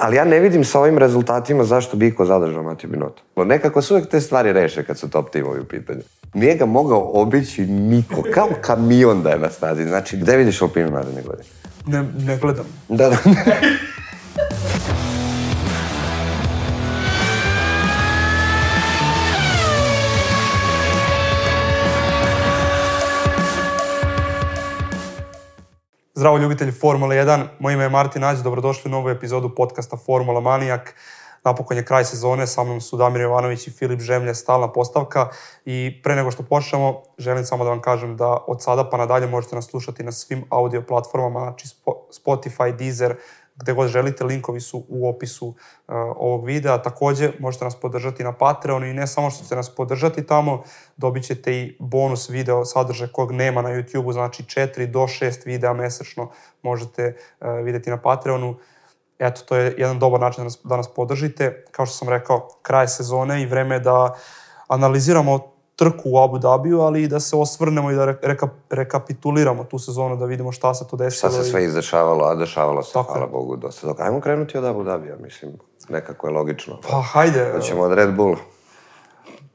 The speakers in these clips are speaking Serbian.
Ali ja ne vidim sa ovim rezultatima zašto bi iko zadržao Matiju Binotu. Nekako se uvek te stvari reše kad su top timovi u pitanju. Nije ga mogao obići niko, kao kamion da je na stazi. Znači, gde vidiš Alpinu naredne godine? Ne, ne gledam. Da, da. Zdravo ljubitelji Formule 1, moje ime je Martin Ađ, dobrodošli u novu epizodu podcasta Formula Manijak. Napokon je kraj sezone, sa mnom su Damir Jovanović i Filip Žemlje, stalna postavka. I pre nego što počnemo, želim samo da vam kažem da od sada pa nadalje možete nas slušati na svim audio platformama, znači Spotify, Deezer, gde god želite, linkovi su u opisu uh, ovog videa. Takođe, možete nas podržati na Patreonu i ne samo što ćete nas podržati tamo, dobit ćete i bonus video sadržaj kog nema na YouTube-u, znači 4 do 6 videa mesečno možete uh, videti na Patreonu. Eto, to je jedan dobar način da nas, da nas podržite. Kao što sam rekao, kraj sezone i vreme da analiziramo trku u Abu Dhabiju, ali i da se osvrnemo i da reka, rekapituliramo tu sezonu, da vidimo šta se tu desilo. Šta se sve izdešavalo, a dešavalo se, Tako hvala je. Bogu, dosta toga. Ajmo krenuti od Abu Dhabija, mislim, nekako je logično. Pa, hajde. Hoćemo od Red Bulla.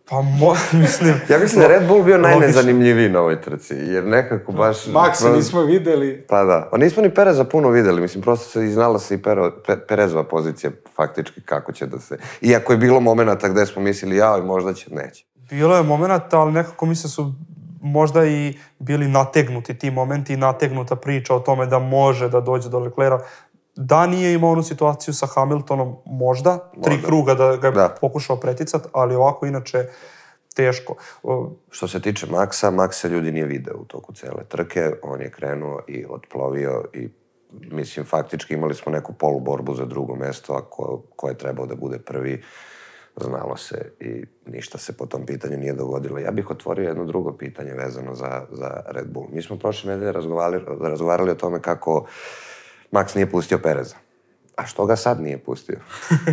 Pa mo, mislim... ja mislim da Red Bull bio najnezanimljiviji na ovoj trci, jer nekako baš... Maxa nismo videli. Pa da. Pa nismo ni Pereza puno videli, mislim, prosto se iznala se i Pero, Pe, Perezova pozicija faktički kako će da se... Iako je bilo momenta gde smo mislili, jao, možda će, neće. Bilo je momenta, ali nekako mi se su možda i bili nategnuti ti momenti i nategnuta priča o tome da može da dođe do Leclerca. Da nije imao onu situaciju sa Hamiltonom, možda, možda. tri kruga da ga je da. pokušao preticati, ali ovako inače teško. Što se tiče Maxa, Maxa ljudi nije video u toku cele trke, on je krenuo i otplovio i mislim faktički imali smo neku poluborbu za drugo mesto, a ko, ko je trebao da bude prvi znalo se i ništa se po tom pitanju nije dogodilo. Ja bih otvorio jedno drugo pitanje vezano za, za Red Bull. Mi smo prošle nedelje razgovarali, razgovarali o tome kako Max nije pustio Pereza. A što ga sad nije pustio?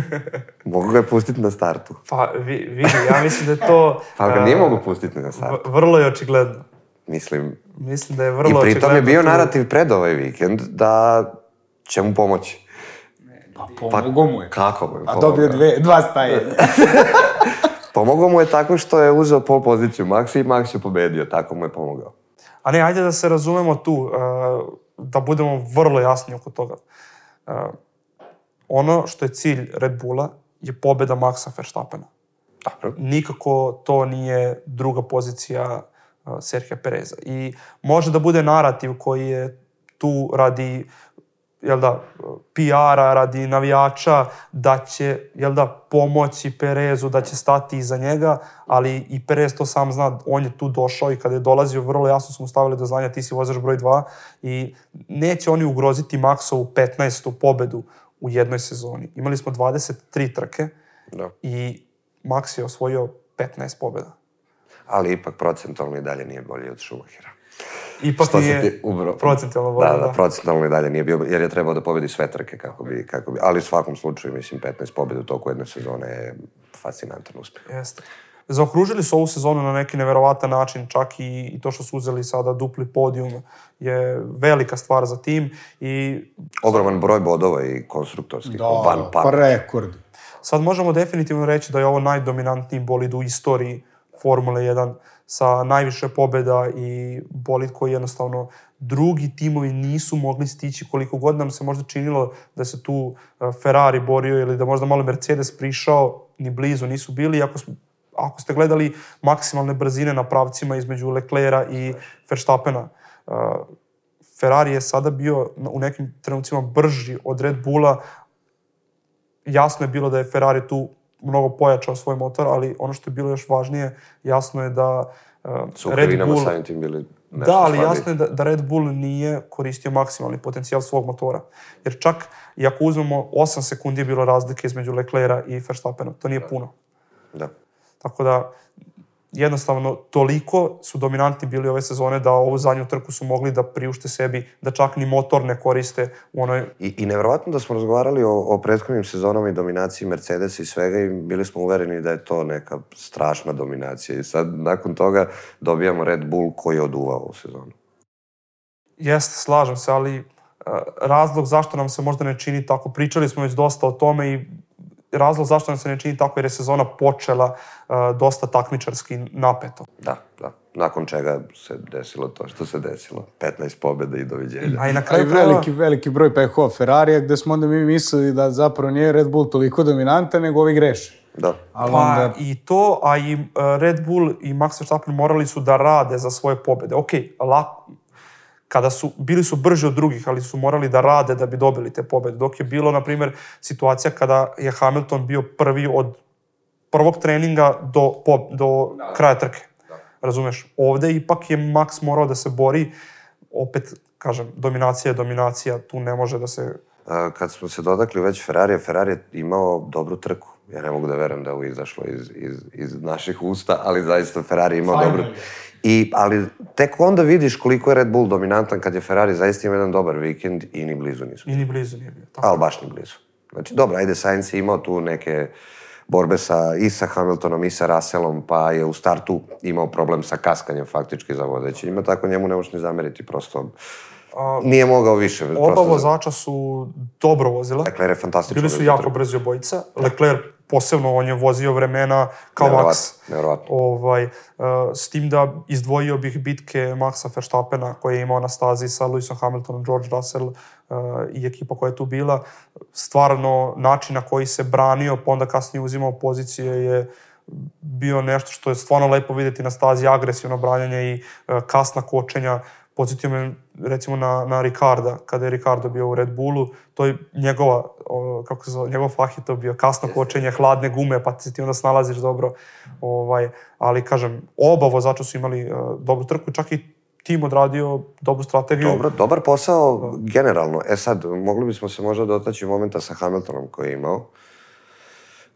mogu ga pustiti na startu. Pa vi, vidi, ja mislim da je to... pa ga nije mogu pustiti na startu. Vrlo je očigledno. Mislim... Mislim da je vrlo očigledno. I pritom je bio narativ pred ovaj vikend da će mu pomoći. Pa pomogao mu je. Kako mu je A dobio dve, dva staje. pomogao mu je tako što je uzeo pol poziciju Max i Max je pobedio, tako mu je pomogao. A ne, ajde da se razumemo tu, uh, da budemo vrlo jasni oko toga. Uh, ono što je cilj Red Bulla je pobeda Maxa Verstappena. Dobro. Nikako to nije druga pozicija uh, Serhija Pereza. I može da bude narativ koji je tu radi jel da, PR-a, radi navijača, da će, jel da, pomoći Perezu, da će stati iza njega, ali i Perez to sam zna, on je tu došao i kada je dolazio, vrlo jasno smo stavili do znanja, ti si vozač broj 2 i neće oni ugroziti Maxovu 15. pobedu u jednoj sezoni. Imali smo 23 trke da. i Max je osvojio 15 pobeda. Ali ipak procentualno i dalje nije bolji od Schumachera. Ipak što nije ti ubro... procentualno bolje. Da, da, da, procentualno i dalje nije bio, jer je trebao da pobedi sve trke kako bi, kako bi, ali u svakom slučaju, mislim, 15 pobjeda u toku jedne sezone je fascinantan uspeh. Jeste. Zaokružili su ovu sezonu na neki neverovatan način, čak i, i to što su uzeli sada dupli podijum je velika stvar za tim i... Ogroman broj bodova i konstruktorskih, da, van par. pa rekord. Sad možemo definitivno reći da je ovo najdominantniji bolid u istoriji Formule 1 sa najviše pobeda i bolid koji jednostavno drugi timovi nisu mogli stići koliko god nam se možda činilo da se tu e, Ferrari borio ili da možda malo Mercedes prišao, ni blizu nisu bili. Ako, smo, ako ste gledali maksimalne brzine na pravcima između Leclera i Verstappena, e, Ferrari je sada bio u nekim trenucima brži od Red Bulla. Jasno je bilo da je Ferrari tu mnogo pojačao svoj motor, ali ono što je bilo još važnije, jasno je da uh, Su Red Bull... samim tim bili Da, ali slabiji. jasno je da, da Red Bull nije koristio maksimalni potencijal svog motora. Jer čak i ako uzmemo 8 sekundi je bilo razlike između Leclerca i Verstappena, to nije puno. Da. Tako da, jednostavno toliko su dominantni bili ove sezone da ovu zadnju trku su mogli da priušte sebi, da čak ni motor ne koriste u onoj... I, i nevjerovatno da smo razgovarali o, o prethodnim sezonama i dominaciji Mercedesa i svega i bili smo uvereni da je to neka strašna dominacija i sad nakon toga dobijamo Red Bull koji je oduvao ovu sezonu. Jeste, slažem se, ali razlog zašto nam se možda ne čini tako, pričali smo već dosta o tome i razlog zašto nam se ne čini tako jer je sezona počela uh, dosta takmičarski napeto. Da, da. Nakon čega se desilo to što se desilo. 15 pobjeda i doviđenja. A i na A i kraju veliki, veliki broj pehova Ferrarija, gde smo onda mi mislili da zapravo nije Red Bull toliko dominantan, nego ovi greše. Da. Ali pa onda, i to, a i uh, Red Bull i Max Verstappen morali su da rade za svoje pobjede. Ok, lako, kada su, bili su brži od drugih, ali su morali da rade da bi dobili te pobjede. Dok je bilo, na primjer, situacija kada je Hamilton bio prvi od prvog treninga do, po, do kraja trke. Razumeš? Ovde ipak je Max morao da se bori, opet, kažem, dominacija je dominacija, tu ne može da se... A, kad smo se dodakli već Ferrarija, Ferrari je imao dobru trku. Ja ne mogu da verujem da ovo izašlo iz, iz, iz naših usta, ali zaista Ferrari imao dobru... I, ali tek onda vidiš koliko je Red Bull dominantan kad je Ferrari zaista imao jedan dobar vikend i ni blizu nisu. I ni blizu nije bio. Tako. Ali baš ni blizu. Znači, dobro, ajde, Sainz je imao tu neke borbe sa, i sa Hamiltonom i sa Russellom, pa je u startu imao problem sa kaskanjem faktički za vodećima, tako njemu ne možeš ni zameriti, prosto A, nije mogao više. oba vozača su dobro vozila. Leclerc je fantastično. Bili su jako brzi obojica. Leclerc posebno, on je vozio vremena kao Max. Ovaj, uh, s tim da izdvojio bih bitke Maxa Verstappena koje je imao na stazi sa Lewisom Hamiltonom, George Russell uh, i ekipa koja je tu bila. Stvarno, način na koji se branio, pa onda kasnije uzimao pozicije je bio nešto što je stvarno lepo videti na stazi, agresivno branjanje i uh, kasna kočenja. Podsjetio me recimo na, na Ricarda, kada je Ricardo bio u Red Bullu, to je njegova, o, kako se zove, njegov fah je to bio kasno kočenje, hladne gume, pa ti se ti onda snalaziš dobro. Ovaj, ali kažem, oba vozača su imali uh, dobru trku, čak i tim odradio dobru strategiju. Dobro, dobar posao generalno. E sad, mogli bismo se možda dotaći momenta sa Hamiltonom koji je imao,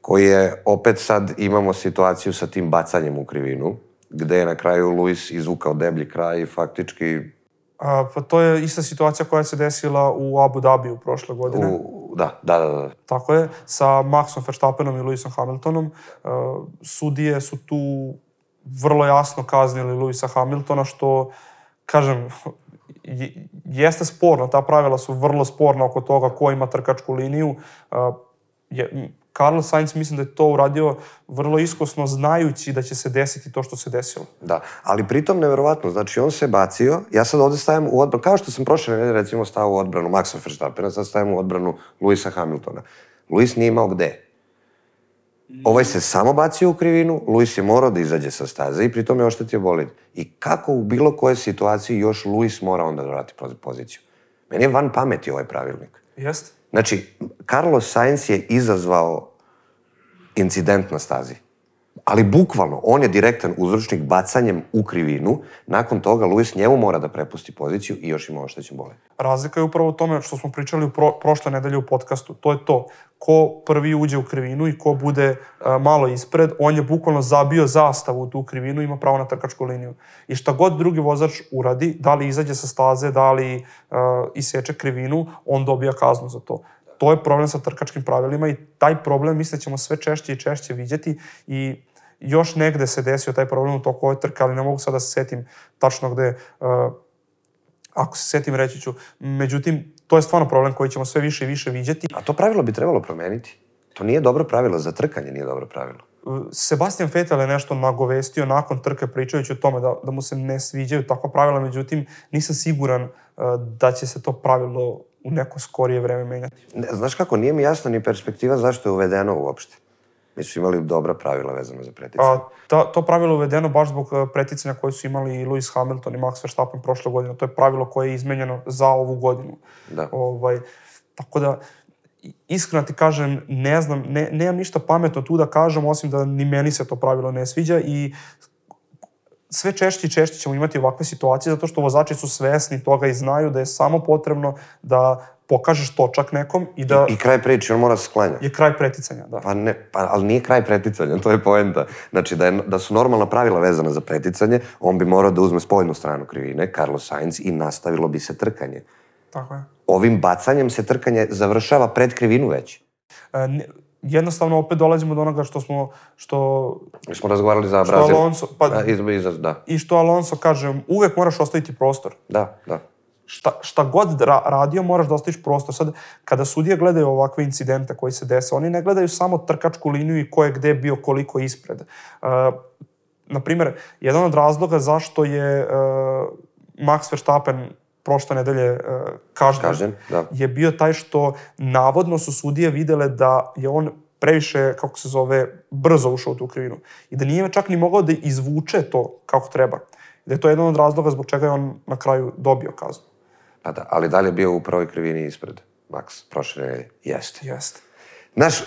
koji je, opet sad imamo situaciju sa tim bacanjem u krivinu, gde je na kraju Luis izvukao deblji kraj i faktički A, pa to je ista situacija koja se desila u Abu Dhabiju prošle godine. u, da, da, da, da. Tako je, sa Maxom Verstappenom i Lewisom Hamiltonom. Uh, sudije su tu vrlo jasno kaznili Lewisa Hamiltona, što, kažem, je- jeste sporno, ta pravila su vrlo sporna oko toga ko ima trkačku liniju. Uh, je, Carlos Sainz mislim da je to uradio vrlo iskusno znajući da će se desiti to što se desilo. Da, ali pritom neverovatno, znači on se bacio, ja sad ovde stavim u odbranu, kao što sam prošle nedelje recimo stao u odbranu Maxa Verstappena, sad stavim u odbranu Luisa Hamiltona. Luis nije imao gde. Ovaj se samo bacio u krivinu, Luis je morao da izađe sa staze i pritom je oštetio bolid. I kako u bilo kojoj situaciji još Luis mora onda da vrati pozi- poziciju? Meni je van pameti ovaj pravilnik. Jeste? Znači, Carlos Sainz je izazvao incident na stazi. Ali bukvalno, on je direktan uzročnik bacanjem u krivinu. Nakon toga, Luis njemu mora da prepusti poziciju i još ima oštećen bolid. Razlika je upravo u tome što smo pričali u pro, prošle nedelje u podcastu. To je to. Ko prvi uđe u krivinu i ko bude a, malo ispred, on je bukvalno zabio zastavu u tu krivinu ima pravo na trkačku liniju. I šta god drugi vozač uradi, da li izađe sa staze, da li a, iseče krivinu, on dobija kaznu za to. To je problem sa trkačkim pravilima i taj problem mislim da ćemo sve češće i češće vidjeti i još negde se desio taj problem u toku ove trke, ali ne mogu sad da se setim tačno gde uh, ako se setim reći ću. Međutim, to je stvarno problem koji ćemo sve više i više vidjeti. A to pravilo bi trebalo promeniti. To nije dobro pravilo, za trkanje nije dobro pravilo. Sebastian Vettel je nešto nagovestio nakon trke pričajući o tome da, da mu se ne sviđaju takva pravila, međutim nisam siguran uh, da će se to pravilo u neko skorije vreme menjati. Ne, znaš kako, nije mi jasna ni perspektiva zašto je uvedeno uopšte. Mi su imali dobra pravila vezano za preticanje. A, ta, to pravilo je uvedeno baš zbog uh, preticanja koje su imali i Lewis Hamilton i Max Verstappen prošle godine. To je pravilo koje je izmenjeno za ovu godinu. Da. Ovaj, tako da, iskreno ti kažem, ne znam, ne, nemam ništa pametno tu da kažem, osim da ni meni se to pravilo ne sviđa i sve češće i češće ćemo imati ovakve situacije zato što vozači su svesni toga i znaju da je samo potrebno da pokažeš točak nekom i da I kraj priče, on mora se sklanja. je kraj preticanja. Da. Pa ne, pa, ali nije kraj preticanja, to je poenta. Znači, da, je, da su normalna pravila vezana za preticanje, on bi morao da uzme spoljnu stranu krivine, Carlos Sainz, i nastavilo bi se trkanje. Tako je. Ovim bacanjem se trkanje završava pred krivinu već. E, ne- jednostavno opet dolazimo do onoga što smo, što, Mi smo razgovarali za Brazil. Alonso, pa, Da, iz, iz, da, i što Alonso kaže, uvek moraš ostaviti prostor. da, da. šta, šta god ra, radio, moraš da ostaviš prostor. Sad, kada sudije gledaju ovakve incidente koji se dese, oni ne gledaju samo trkačku liniju i ko je gde bio koliko ispred. Uh, naprimer, jedan od razloga zašto je uh, Max Verstappen prošle nedelje uh, kažnjen, Kažem, da. je bio taj što navodno su sudije videle da je on previše, kako se zove, brzo ušao u tu krivinu. I da nije čak ni mogao da izvuče to kako treba. I da je to jedan od razloga zbog čega je on na kraju dobio kaznu. Pa da, ali dalje je bio u prvoj krivini ispred Max, prošle nedelje. Jeste. Jeste. Znaš,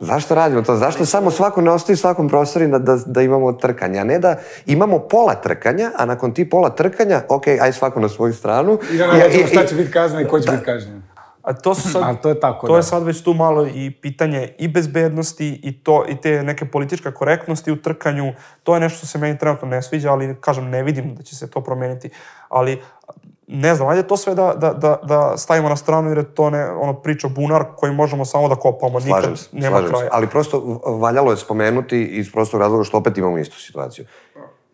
zašto radimo to? Zašto samo svako ne ostavi svakom prostori da, da, da imamo trkanja, a ne da imamo pola trkanja, a nakon ti pola trkanja, ok, aj svako na svoju stranu. I da nađemo šta će biti kazna i ko će biti kažnjen. A to su sad, Ali to je tako, to da. je sad već tu malo i pitanje i bezbednosti i to i te neke političke korektnosti u trkanju. To je nešto što se meni trenutno ne sviđa, ali kažem ne vidim da će se to promeniti. Ali ne znam, ajde to sve da, da, da, da stavimo na stranu jer je to ne, ono priča bunar koji možemo samo da kopamo, Slažem nikad se, nema slažem kraja. se. Ali prosto valjalo je spomenuti iz prostog razloga što opet imamo istu situaciju.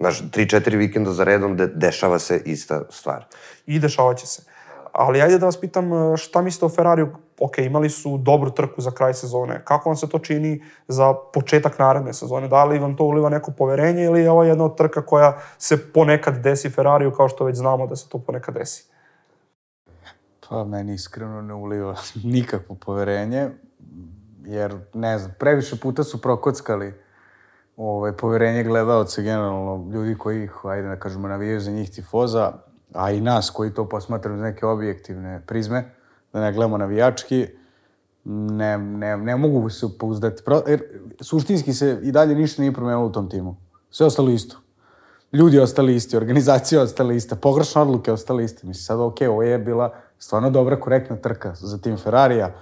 Znaš, tri, četiri vikenda za redom de, dešava se ista stvar. i dešavat će se. Ali ajde da vas pitam e, šta mislite o Ferrariju? Ok, imali su dobru trku za kraj sezone. Kako vam se to čini za početak naredne sezone? Da li vam to uliva neko poverenje ili je ovo jedna od trka koja se ponekad desi Ferrariju kao što već znamo da se to ponekad desi? Pa meni iskreno ne uliva nikakvo poverenje, jer ne znam, previše puta su prokockali ovaj, poverenje gledalca, generalno ljudi koji ih, ajde da kažemo, navijaju za njih tifoza, a i nas koji to posmatramo iz neke objektivne prizme, da ne gledamo navijački, ne, ne, ne mogu se pouzdati. Jer suštinski se i dalje ništa nije promenilo u tom timu. Sve ostalo isto. Ljudi ostali isti, organizacija ostala ista, pogrešne odluke ostale iste. Mislim, sad, ok, ovo je bila stvarno dobra, korektna trka za tim Ferrarija,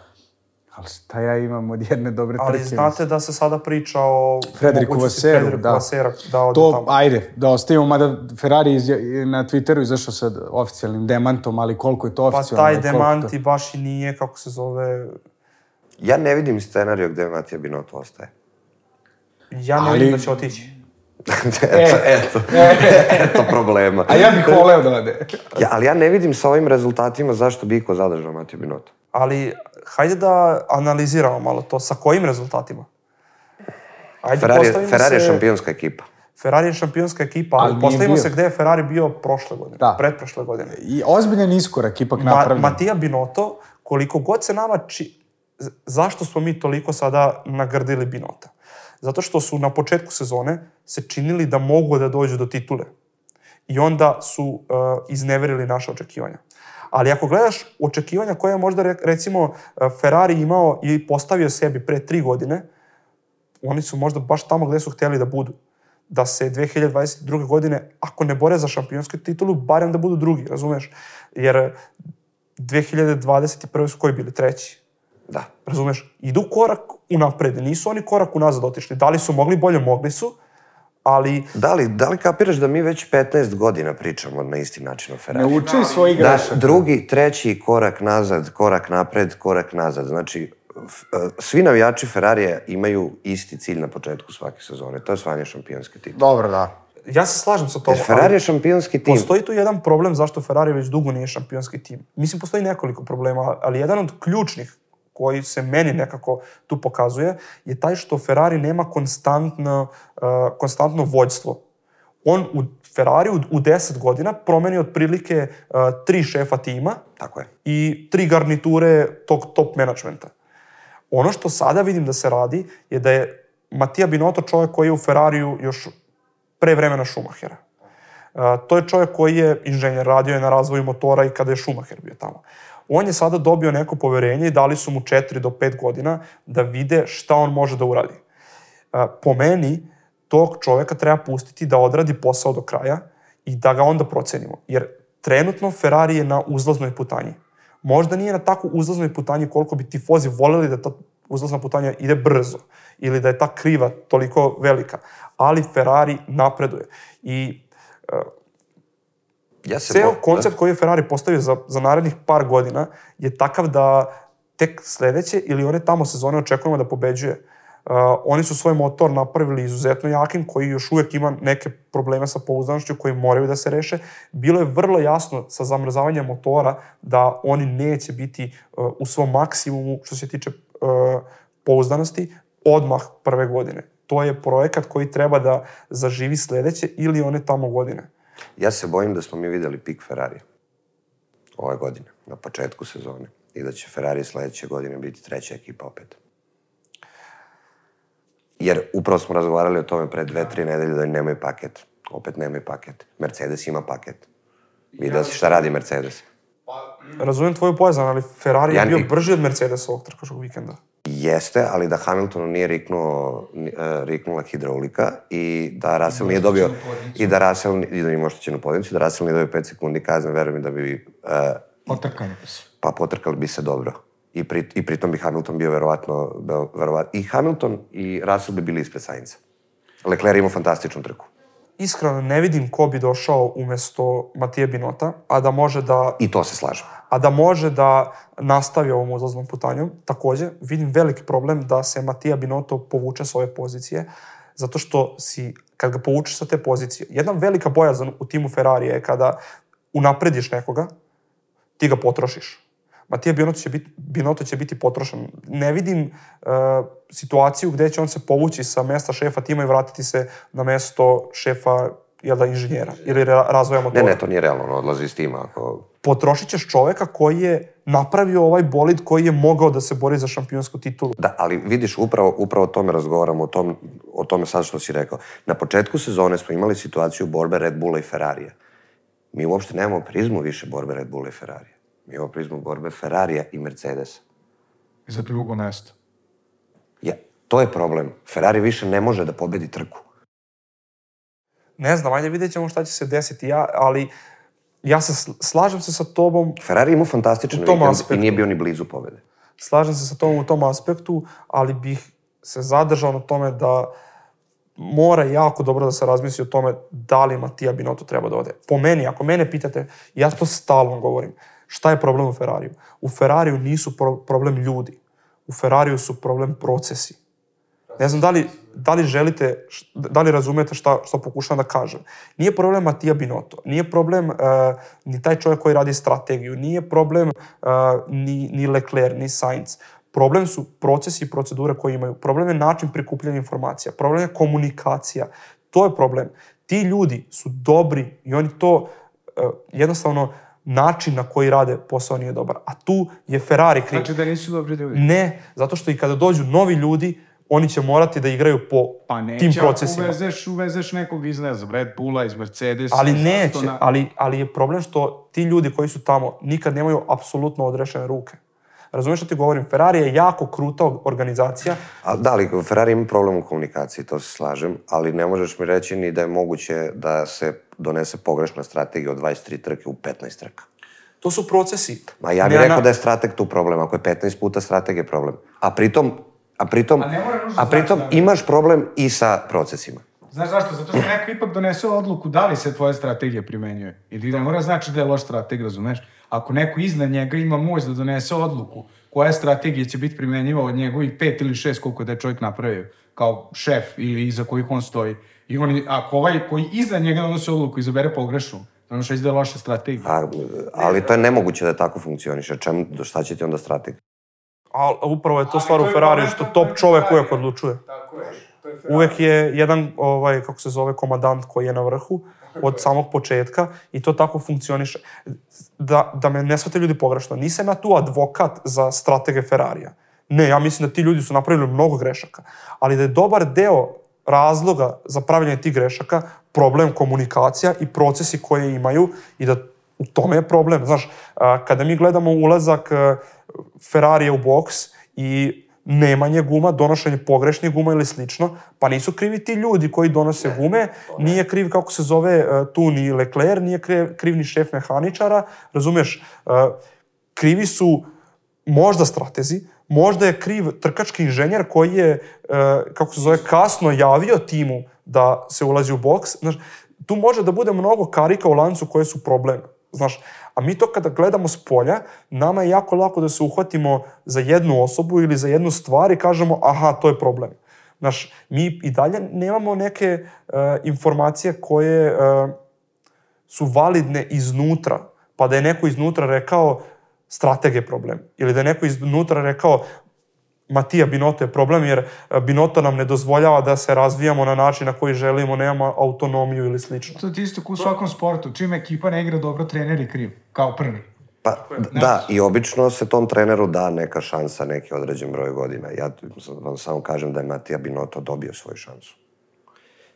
ali šta ja imam od jedne dobre Ali trke? znate da se sada priča o Frederiku Vaseru, Frederiku da. Vasera da ode To, tamo. ajde, da ostavimo, mada Ferrari izja, na Twitteru izašao sa oficijalnim demantom, ali koliko je to Pa oficijalno? taj i koliko demant to- i baš i nije, kako se zove... Ja ne vidim scenariju gde Matija Binotto ostaje. Ja ne Ali- vidim da će otići. eto, eto, eto problema. A ja bih voleo da ode. Ja, ali ja ne vidim sa ovim rezultatima zašto bi iko zadržao Matiju Binotto. Ali, hajde da analiziramo malo to. Sa kojim rezultatima? Ajde, Ferrari, postavimo Ferrari je se- šampionska ekipa. Ferrari je šampionska ekipa, Ali ali postavimo se gde je Ferrari bio prošle godine, Da. pretprošle godine. I ozbiljan iskorak ipak Ma, napravljen. Matija Binotto, koliko god se nama či... Zašto smo mi toliko sada nagrdili Binota? Zato što su na početku sezone se činili da mogu da dođu do titule. I onda su uh, izneverili naše očekivanja. Ali ako gledaš očekivanja koje je možda re- recimo uh, Ferrari imao i postavio sebi pre tri godine, oni su možda baš tamo gde su hteli da budu. Da se 2022. godine, ako ne bore za šampionsku titulu, barem da budu drugi, razumeš? Jer 2021. su koji bili? Treći. Da. Razumeš? Idu korak unapred, nisu oni korak unazad otišli. Da li su mogli bolje? Mogli su, ali Da li, da li kapiraš da mi već 15 godina pričamo na isti način o Ne Ferrari? uči svoji Da, grešaka. drugi, treći korak nazad, korak napred, korak nazad. Znači, f- e, svi navijači Ferrarija imaju isti cilj na početku svake sezone. To je osvajanje šampionske titule. Dobro, da. ja se slažem sa tom. Jer Ferrari je šampionski tim. Postoji tu jedan problem zašto Ferrari već dugo nije šampionski tim. Mislim, postoji nekoliko problema, ali jedan od ključnih koji se meni nekako tu pokazuje je taj što Ferrari nema konstantno, uh, konstantno vođstvo. On u Ferrari u, u 10 godina promeni otprilike uh, tri šefa tima Tako je. i tri garniture tog top menadžmenta. Ono što sada vidim da se radi je da je Matija Binotto čovjek koji je u Ferrariju još pre vremena Schumachera. Uh, to je čovjek koji je inženjer, radio je na razvoju motora i kada je Schumacher bio tamo. On je sada dobio neko poverenje i dali su mu 4 do 5 godina da vide šta on može da uradi. Po meni, tog čoveka treba pustiti da odradi posao do kraja i da ga onda procenimo. Jer trenutno Ferrari je na uzlaznoj putanji. Možda nije na tako uzlaznoj putanji koliko bi tifozi voleli da ta uzlazna putanja ide brzo ili da je ta kriva toliko velika. Ali Ferrari napreduje. I Ja se ceo bo- koncept koji je Ferrari postavio za, za narednih par godina je takav da tek sledeće ili one tamo sezone očekujemo da pobeđuje. oni su svoj motor napravili izuzetno jakim, koji još uvek ima neke probleme sa pouzdanošću koji moraju da se reše. Bilo je vrlo jasno sa zamrzavanjem motora da oni neće biti uh, u svom maksimumu što se tiče uh, pouzdanosti odmah prve godine. To je projekat koji treba da zaživi sledeće ili one tamo godine. Ja se bojim da smo mi videli pik Ferrari ove godine, na početku sezone. I da će Ferrari sledeće godine biti treća ekipa opet. Jer upravo smo razgovarali o tome pre dve, tri nedelje da nemaju paket. Opet nemaju paket. Mercedes ima paket. Video si šta radi Mercedes. Razumem tvoju pojezan, ali Ferrari ja, je bio brži od Mercedesa ovog trkačkog vikenda. Jeste, ali da Hamiltonu nije riknuo, riknula hidraulika i da Russell nije dobio i da Russell i da ima oštećenu poziciju, da Russell nije dobio 5 sekundi kazne, verujem da bi uh, potrkali bi se. Pa potrkali bi se dobro. I, pri, i pritom bi Hamilton bio verovatno, verovatno i Hamilton i Russell bi bili ispred Sainza. Leclerc imao fantastičnu trku. Iskreno ne vidim ko bi došao umesto Matije Binota, a da može da... I to se slažem a da može da nastavi ovom uzlaznom putanjom. Takođe, vidim veliki problem da se Matija Binotto povuče s ove pozicije, zato što si, kad ga povučeš sa te pozicije, jedna velika bojazan u timu Ferrari je kada unaprediš nekoga, ti ga potrošiš. Matija Binotto će biti, Binotto će biti potrošen. Ne vidim uh, situaciju gde će on se povući sa mesta šefa tima i vratiti se na mesto šefa jel da, inženjera ili razvoja motora. Ne, ne, to nije realno, on odlazi iz tima. Ako... Potrošit ćeš čoveka koji je napravio ovaj bolid koji je mogao da se bori za šampionsku titulu. Da, ali vidiš, upravo, upravo o tome razgovaramo, o, tom, o tome sad što si rekao. Na početku sezone smo imali situaciju borbe Red Bulla i Ferrarija. Mi uopšte nemamo prizmu više borbe Red Bulla i Ferrarija. Mi imamo prizmu borbe Ferrarija i Mercedesa. I za drugo mesto. Ja, to je problem. Ferrari više ne može da pobedi trku ne znam, ajde vidjet ćemo šta će se desiti, ja, ali ja se slažem se sa tobom. Ferrari imao fantastičan vikend i nije bio ni blizu pobede. Slažem se sa tobom u tom aspektu, ali bih se zadržao na tome da mora jako dobro da se razmisli o tome da li Matija Binotto treba da ode. Po meni, ako mene pitate, ja to stalno govorim, šta je problem u Ferrariju? U Ferrariju nisu pro problem ljudi. U Ferrariju su problem procesi. Ne znam da li, da li želite, da li razumete šta, šta pokušam da kažem. Nije problem Matija Binotto, nije problem uh, ni taj čovjek koji radi strategiju, nije problem uh, ni, ni Leclerc, ni Sainz. Problem su procesi i procedure koje imaju. Problem je način prikupljanja informacija. Problem je komunikacija. To je problem. Ti ljudi su dobri i oni to uh, jednostavno način na koji rade posao nije dobar. A tu je Ferrari kriv. Znači da nisu dobri ljudi? Ne, zato što i kada dođu novi ljudi, oni će morati da igraju po pa tim procesima. Pa uvezeš, uvezeš nekog iz, ne znam, Red Bulla, iz Mercedesa. Ali neće, na... ali, ali je problem što ti ljudi koji su tamo nikad nemaju apsolutno odrešene ruke. Razumeš što ti govorim? Ferrari je jako kruta organizacija. A, da, ali Ferrari ima problem u komunikaciji, to se slažem, ali ne možeš mi reći ni da je moguće da se donese pogrešna strategija od 23 trke u 15 trka. To su procesi. Ma ja bih rekao da je strateg tu problem, ako je 15 puta strategija problem. A pritom A pritom, a, a pritom znači, imaš problem i sa procesima. Znaš zašto? Zato što neko ipak donese odluku da li se tvoja strategija primenjuje. Ili ne mora znači da je loš strateg, razumeš? Ako neko iznad njega ima moć da donese odluku koja strategija će biti primenjiva od njegovih pet ili šest koliko da je čovjek napravio kao šef ili iza kojih on stoji. I on, ako ovaj koji iznad njega donosi odluku izabere pogrešnu, ono što izde loša strategija. A, ali to je nemoguće da tako funkcioniše. Čem, šta će ti onda strategija? A upravo je to stvar u Ferrariju, što top čovek uvek odlučuje. Tako je. Uvek je jedan, ovaj, kako se zove, komadant koji je na vrhu od samog početka i to tako funkcioniše. Da, da me ne svate ljudi pogrešno, nisam ja tu advokat za stratege Ferrarija. Ne, ja mislim da ti ljudi su napravili mnogo grešaka, ali da je dobar deo razloga za pravljanje tih grešaka problem komunikacija i procesi koje imaju i da u tome je problem. Znaš, kada mi gledamo ulazak Ferrarija u boks i nemanje guma, donošenje pogrešnih guma ili slično, pa nisu krivi ti ljudi koji donose gume, nije kriv kako se zove tu ni Leclerc, nije kriv, kriv ni šef mehaničara, razumeš, krivi su možda stratezi, možda je kriv trkački inženjer koji je, kako se zove, kasno javio timu da se ulazi u boks. Znaš, tu može da bude mnogo karika u lancu koje su problem. Znaš, a mi to kada gledamo s polja, nama je jako lako da se uhvatimo za jednu osobu ili za jednu stvar i kažemo aha, to je problem. Znaš, mi i dalje nemamo neke uh, informacije koje uh, su validne iznutra, pa da je neko iznutra rekao strateg je problem. Ili da je neko iznutra rekao Matija Binoto je problem jer e, Binoto nam ne dozvoljava da se razvijamo na način na koji želimo, nemamo autonomiju ili slično. To je isto u svakom sportu. Čim ekipa ne igra dobro, trener je kriv. Kao prvi. Pa, da, i obično se tom treneru da neka šansa, neki određen broj godina. Ja vam samo kažem da je Matija Binoto dobio svoju šansu.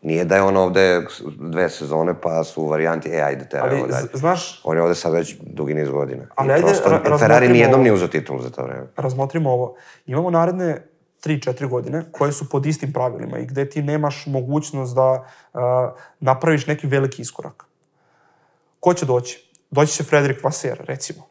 Nije da je on ovde dve sezone pa su u varijanti, e, ajde, tera Ali, ovo dalje. znaš, On je ovde sad već dugi niz godina. Ali I ajde, prosto, ra- Ferrari nijednom nije uzao titulu za to vreme. razmotrimo ovo. Imamo naredne 3-4 godine koje su pod istim pravilima i gde ti nemaš mogućnost da uh, napraviš neki veliki iskorak. Ko će doći? Doći će Frederik Vasseur, recimo.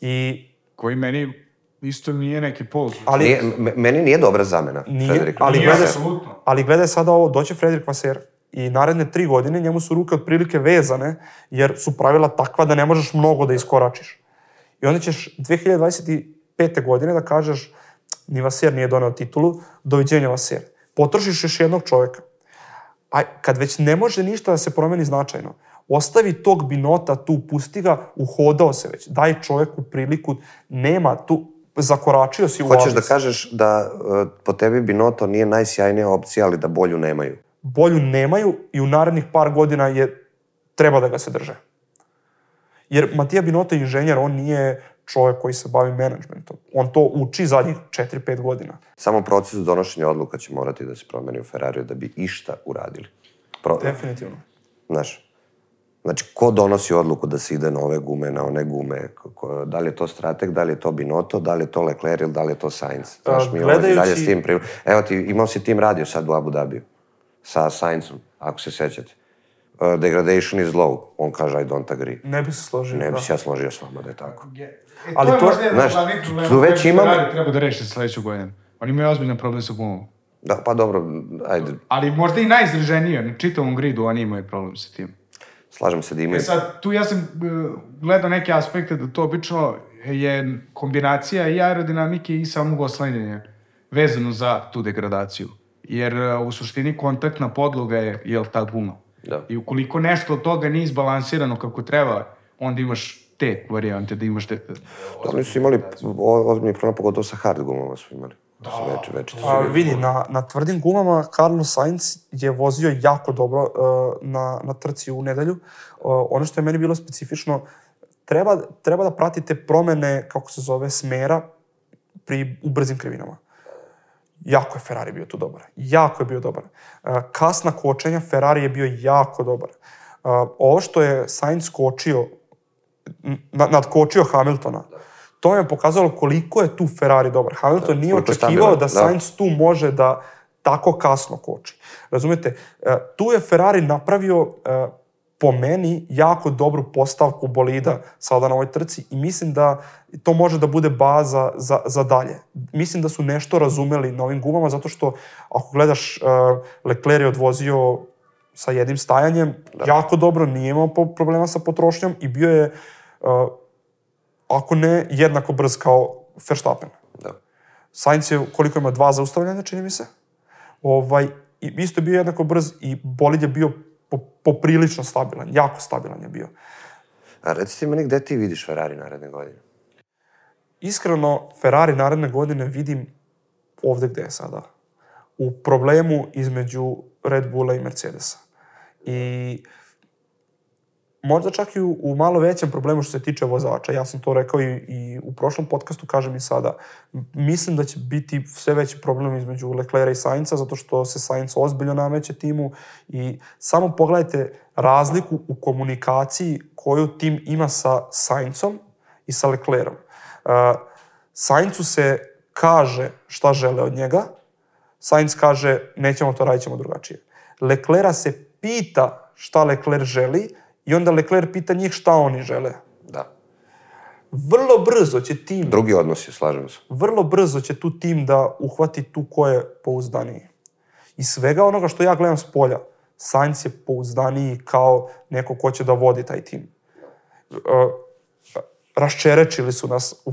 I, Koji meni isto nije neki poz. ali, Nije, meni nije dobra zamena, Nije, Frederik. ali Nije, gledaj, apsolutno. ali gledaj sada ovo, doće Frederik Vasseur i naredne tri godine njemu su ruke otprilike vezane, jer su pravila takva da ne možeš mnogo da iskoračiš. I onda ćeš 2025. godine da kažeš ni Vaser nije doneo titulu, doviđenja Vaser. Potrošiš još jednog čoveka. A kad već ne može ništa da se promeni značajno, ostavi tog binota tu, pusti ga, uhodao se već. Daj čoveku priliku, nema tu, zakoračio si u Hoćeš da Avis. kažeš da uh, po tebi Binoto nije najsjajnija opcija, ali da bolju nemaju. bolju nemaju i u narednih par godina je treba da ga se drže. Jer Matija Binotto je inženjer, on nije čovjek koji se bavi menadžmentom. On to uči zadnjih 4-5 godina. Samo proces donošenja odluka će morati da se promeni u Ferrariju da bi išta uradili. Pro, Definitivno. Znaš, znači, ko donosi odluku da se ide na ove gume, na one gume? Da li je to strateg, da li je to Binotto, da li je to Leclerc ili da li je to Sainz? Znaš, A, mi gledajući... dalje s tim pri... Evo ti, imao si tim radio sad u Abu Dhabiju sa Sainzom, ako se sećate. Uh, degradation is low. On kaže, I don't agree. Ne bi se složio. Ne da. bi se ja složio s vama da je tako. E, Ali to je to- znaš, tu već imamo- treba da reši sledeću godinu. Oni imaju ozbiljan problem sa gumom. Da, pa dobro, ajde, Ali možda i najizraženije, na čitavom gridu oni imaju problem sa tim. Slažem se da E imaju... sad, tu ja sam e, gledao neke aspekte da to obično je kombinacija i aerodinamike i samog oslanjanja vezano za tu degradaciju. Jer e, u suštini kontaktna podloga je, jel, ta guma. Da. I ukoliko nešto od toga nije izbalansirano kako treba, onda imaš te varijante, da imaš te... Oni su imali o- ozbiljnih problema, pogotovo sa hard gumama su imali. Da, su veći, veći su A, vidi, na, na tvrdim gumama Carlos Sainz je vozio jako dobro uh, na, na trci u nedelju. Uh, ono što je meni bilo specifično, treba, treba da pratite promene, kako se zove, smera pri, u brzim krivinama. Jako je Ferrari bio tu dobar. Jako je bio dobar. Uh, kasna kočenja, Ferrari je bio jako dobar. Uh, ovo što je Sainz kočio, na, nadkočio Hamiltona, to je pokazalo koliko je tu Ferrari dobar. Hamilton nije koliko je očekivao da da. Sainz tu može da tako kasno koči. Razumete, e, tu je Ferrari napravio e, po meni jako dobru postavku bolida sada na ovoj trci i mislim da to može da bude baza za, za dalje. Mislim da su nešto razumeli na ovim gumama zato što ako gledaš uh, Leclerc je odvozio sa jednim stajanjem da. jako dobro, nije imao problema sa potrošnjom i bio je ako ne jednako brz kao Verstappen. Da. Sainz je, koliko ima, dva zaustavljanja, čini mi se. Ovaj, i isto je bio jednako brz i bolid je bio po, poprilično stabilan, jako stabilan je bio. A recite meni gde ti vidiš Ferrari naredne godine? Iskreno, Ferrari naredne godine vidim ovde gde je sada. U problemu između Red Bulla i Mercedesa. I možda čak i u, u malo većem problemu što se tiče vozača. Ja sam to rekao i, i u prošlom podcastu, kažem i sada. Mislim da će biti sve veći problem između Leclerca i Sainca, zato što se Sainz ozbiljno nameće timu i samo pogledajte razliku u komunikaciji koju tim ima sa Saincom i sa Leclercom. Uh, Saincu se kaže šta žele od njega, Sainz kaže nećemo to, radit ćemo drugačije. Leclerca se pita šta Leclerc želi i onda Leclerc pita njih šta oni žele. Da. Vrlo brzo će tim, Drugi odnos je, slažem se. vrlo brzo će tu tim da uhvati tu ko je pouzdaniji. I svega onoga što ja gledam s polja, Sainz je pouzdaniji kao neko ko će da vodi taj tim. Uh, raščerečili su nas u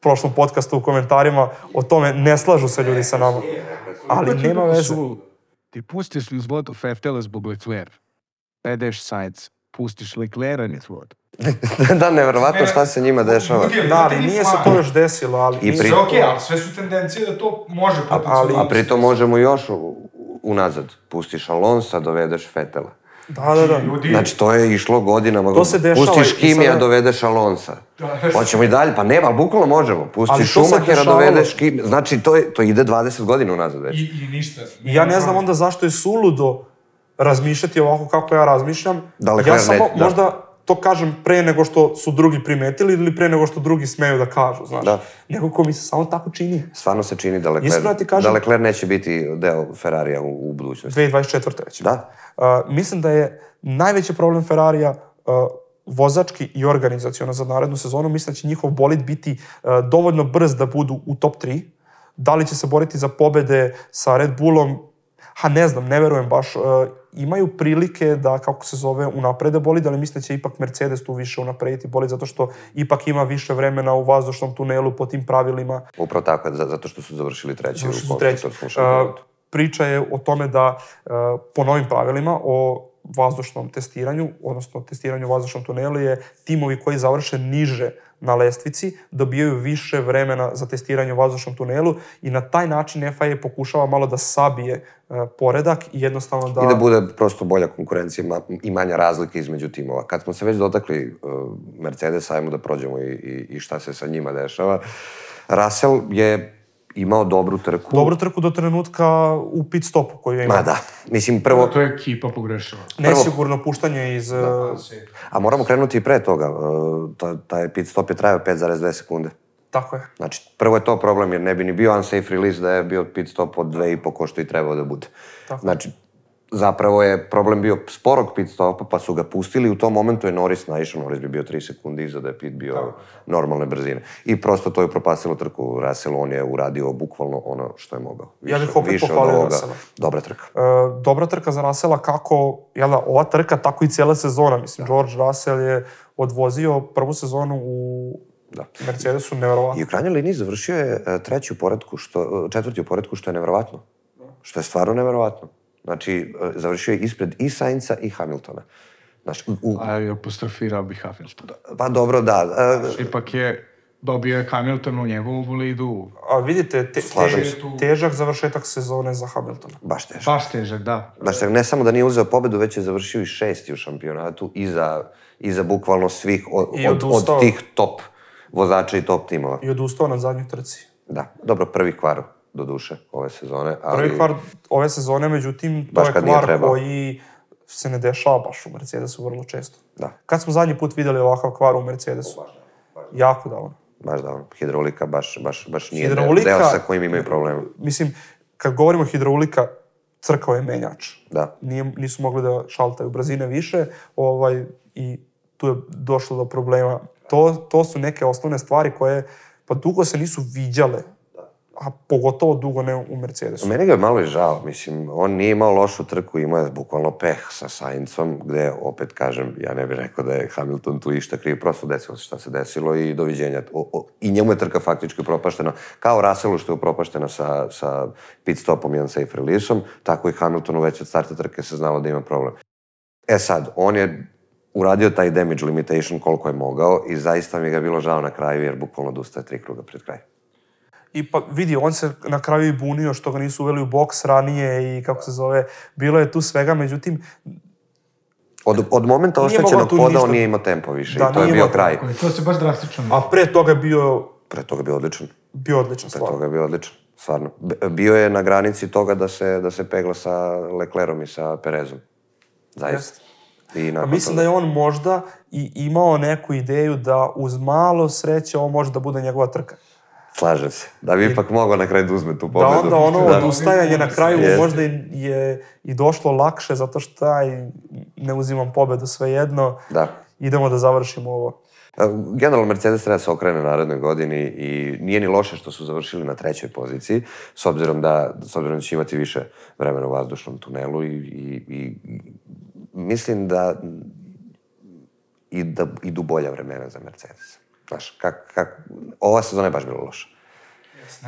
prošlom podcastu u komentarima o tome, ne slažu se ljudi sa nama. ali nema veze. Ti pustiš niz vodu Feftela zbog Leclerc. Pedeš Sainz, pustiš Leclerca niz vodu. da, nevjerovatno šta se njima dešava. Da, ali nije se to još desilo, ali... I pri- okej, ali sve su tendencije da to može potencijalno. A pritom možemo još unazad. Pustiš Alonsa, dovedeš Fetela. Da, da, da. Ljudi, Znači, to je išlo godinama. To se dešava Pustiš Kimija, sada- dovedeš Alonsa. Hoćemo i dalje, pa nema, ali bukvalno možemo. Pustiš Šumahera, dovedeš Kimija. Znači, to, je, to ide 20 godina unazad već. I, I ništa. I ja ne znam onda zašto je suludo razmišljati ovako kako ja razmišljam. Da, ja samo neće, da. možda to kažem pre nego što su drugi primetili ili pre nego što drugi smeju da kažu, znaš. Da. Nego ko mi se samo tako čini. Stvarno se čini da Leclerc, Iskreno ti kažem- da Leclerc neće biti deo Ferrarija u, u budućnosti. 2024. već. Da. Uh, mislim da je najveći problem Ferrarija uh, vozački i organizacijono za narednu sezonu. Mislim da će njihov bolid biti uh, dovoljno brz da budu u top 3. Da li će se boriti za pobede sa Red Bullom? Ha, ne znam, ne verujem baš. Uh, imaju prilike da, kako se zove, unaprede bolid, ali mislim da će ipak Mercedes tu više unaprediti bolid, zato što ipak ima više vremena u vazdušnom tunelu po tim pravilima. Upravo tako, za- zato što su završili treći što u konstruktorskom Uh, šampionatu. priča je o tome da uh, po novim pravilima o vazdušnom testiranju, odnosno testiranju u vazdušnom tunelu je timovi koji završe niže na lestvici dobijaju više vremena za testiranje u vazdušnom tunelu i na taj način FIA pokušava malo da sabije uh, poredak i jednostavno da... I da bude prosto bolja konkurencija i manja razlika između timova. Kad smo se već dotakli uh, Mercedesa, ajmo da prođemo i, i, i šta se sa njima dešava. Russell je imao dobru trku. Dobru trku do trenutka u pit stopu koju je imao. Ma da. Mislim, prvo, To je ekipa pogrešila. Nesigurno puštanje iz... uh, a moramo krenuti i pre toga. Uh, ta, taj pit stop je trajao 5,2 sekunde. Tako je. Znači, prvo je to problem, jer ne bi ni bio unsafe release da je bio pit stop od 2,5 ko što i trebao da bude. Tako. Znači, zapravo je problem bio sporog pit stopa, pa su ga pustili. U tom momentu je Norris naišao, Norris bi bio 3 sekunde iza da je pit bio normalne brzine. I prosto to je propastilo trku Russell, on je uradio bukvalno ono što je mogao. Ja bih opet više pohvalio. Russella. Dobra trka. E, dobra trka za Rasela kako, jel da, ova trka, tako i cijela sezona. Mislim, George Russell je odvozio prvu sezonu u Da. Mercedesu, neverovatno. I u krajnjoj liniji završio je e, treći u poredku, što, e, četvrti u poredku, što je neverovatno. Što je stvarno neverovatno. Znači, e, završio je ispred i Sainca i Hamiltona. Znaš, u, A apostrofirao bih Hamilton. pa dobro, da. e, Ipak je dobio je Hamilton u njegovu bolidu. A vidite, te, Slažem te- se. težak završetak sezone za Hamiltona. baš teško. Baš težak, da. Znaš, ne samo da nije uzeo pobedu, već je završio i šesti u šampionatu iza, iza bukvalno svih od, I od, od tih top vozača i top timova. I odustao na zadnjoj trci. Da, dobro, prvi kvar do duše ove sezone, ali... Prvi kvar ove sezone, međutim, to Baš je kvar koji se ne dešava baš u Mercedesu vrlo često. Da, Kad smo zadnji put videli ovakav kvar u Mercedesu? Jako davno. baš da, ono, hidraulika baš, baš, baš nije Hidraulika- deo, sa kojim imaju problema. Mislim, kad govorimo hidraulika, crkao je menjač. Da. Nije, nisu mogli da šaltaju brzine više ovaj, i tu je došlo do problema. To, to su neke osnovne stvari koje pa dugo se nisu viđale, a pogotovo dugo ne u Mercedesu. Meni ga je malo i žao, mislim, on nije imao lošu trku, imao je bukvalno peh sa Saincom, gde, opet kažem, ja ne bih rekao da je Hamilton tu išta kriv, prosto desilo se šta se desilo i doviđenja. O, o, I njemu je trka faktički upropaštena, kao Russellu što je upropaštena sa, sa pit stopom i unsafe releaseom, tako i Hamiltonu već od starta trke se znalo da ima problem. E sad, on je uradio taj damage limitation koliko je mogao i zaista mi ga bilo žao na kraju jer bukvalno odustaje tri kruga pred kraj. I pa vidi, on se na kraju i bunio što ga nisu uveli u boks ranije i kako se zove, bilo je tu svega, međutim, Od, od momenta oštećenog poda ništa- on nije imao tempo više Da, i to je bio kraj. To se baš drastično a pre toga je bio, Pre toga je bio odličan. bio odličan Pre stvar. toga je bio odličan. Stvarno. Bio je na granici toga da se, da se pegla sa Leclerom i sa Perezom. Zaista. I Pa nakon mislim toga- da je on možda i imao neku ideju da uz malo sreće ovo može da bude njegova trka. Slažem se. Da bi ipak mogao na kraju da uzme tu Da pobedu. onda ono Da. odustajanje na kraju Jeste. možda je i došlo lakše zato što aj, ne uzimam pobedu svejedno. Da. Idemo da završimo ovo. Generalno Mercedes treba da se okrene narednoj godini i nije ni loše što su završili na trećoj poziciji, s obzirom da, s obzirom da će imati više vremena u vazdušnom tunelu i, i, i mislim da i da bolja vremena za Mercedes. Znaš, kak, kak, ova sezona je baš bila loša.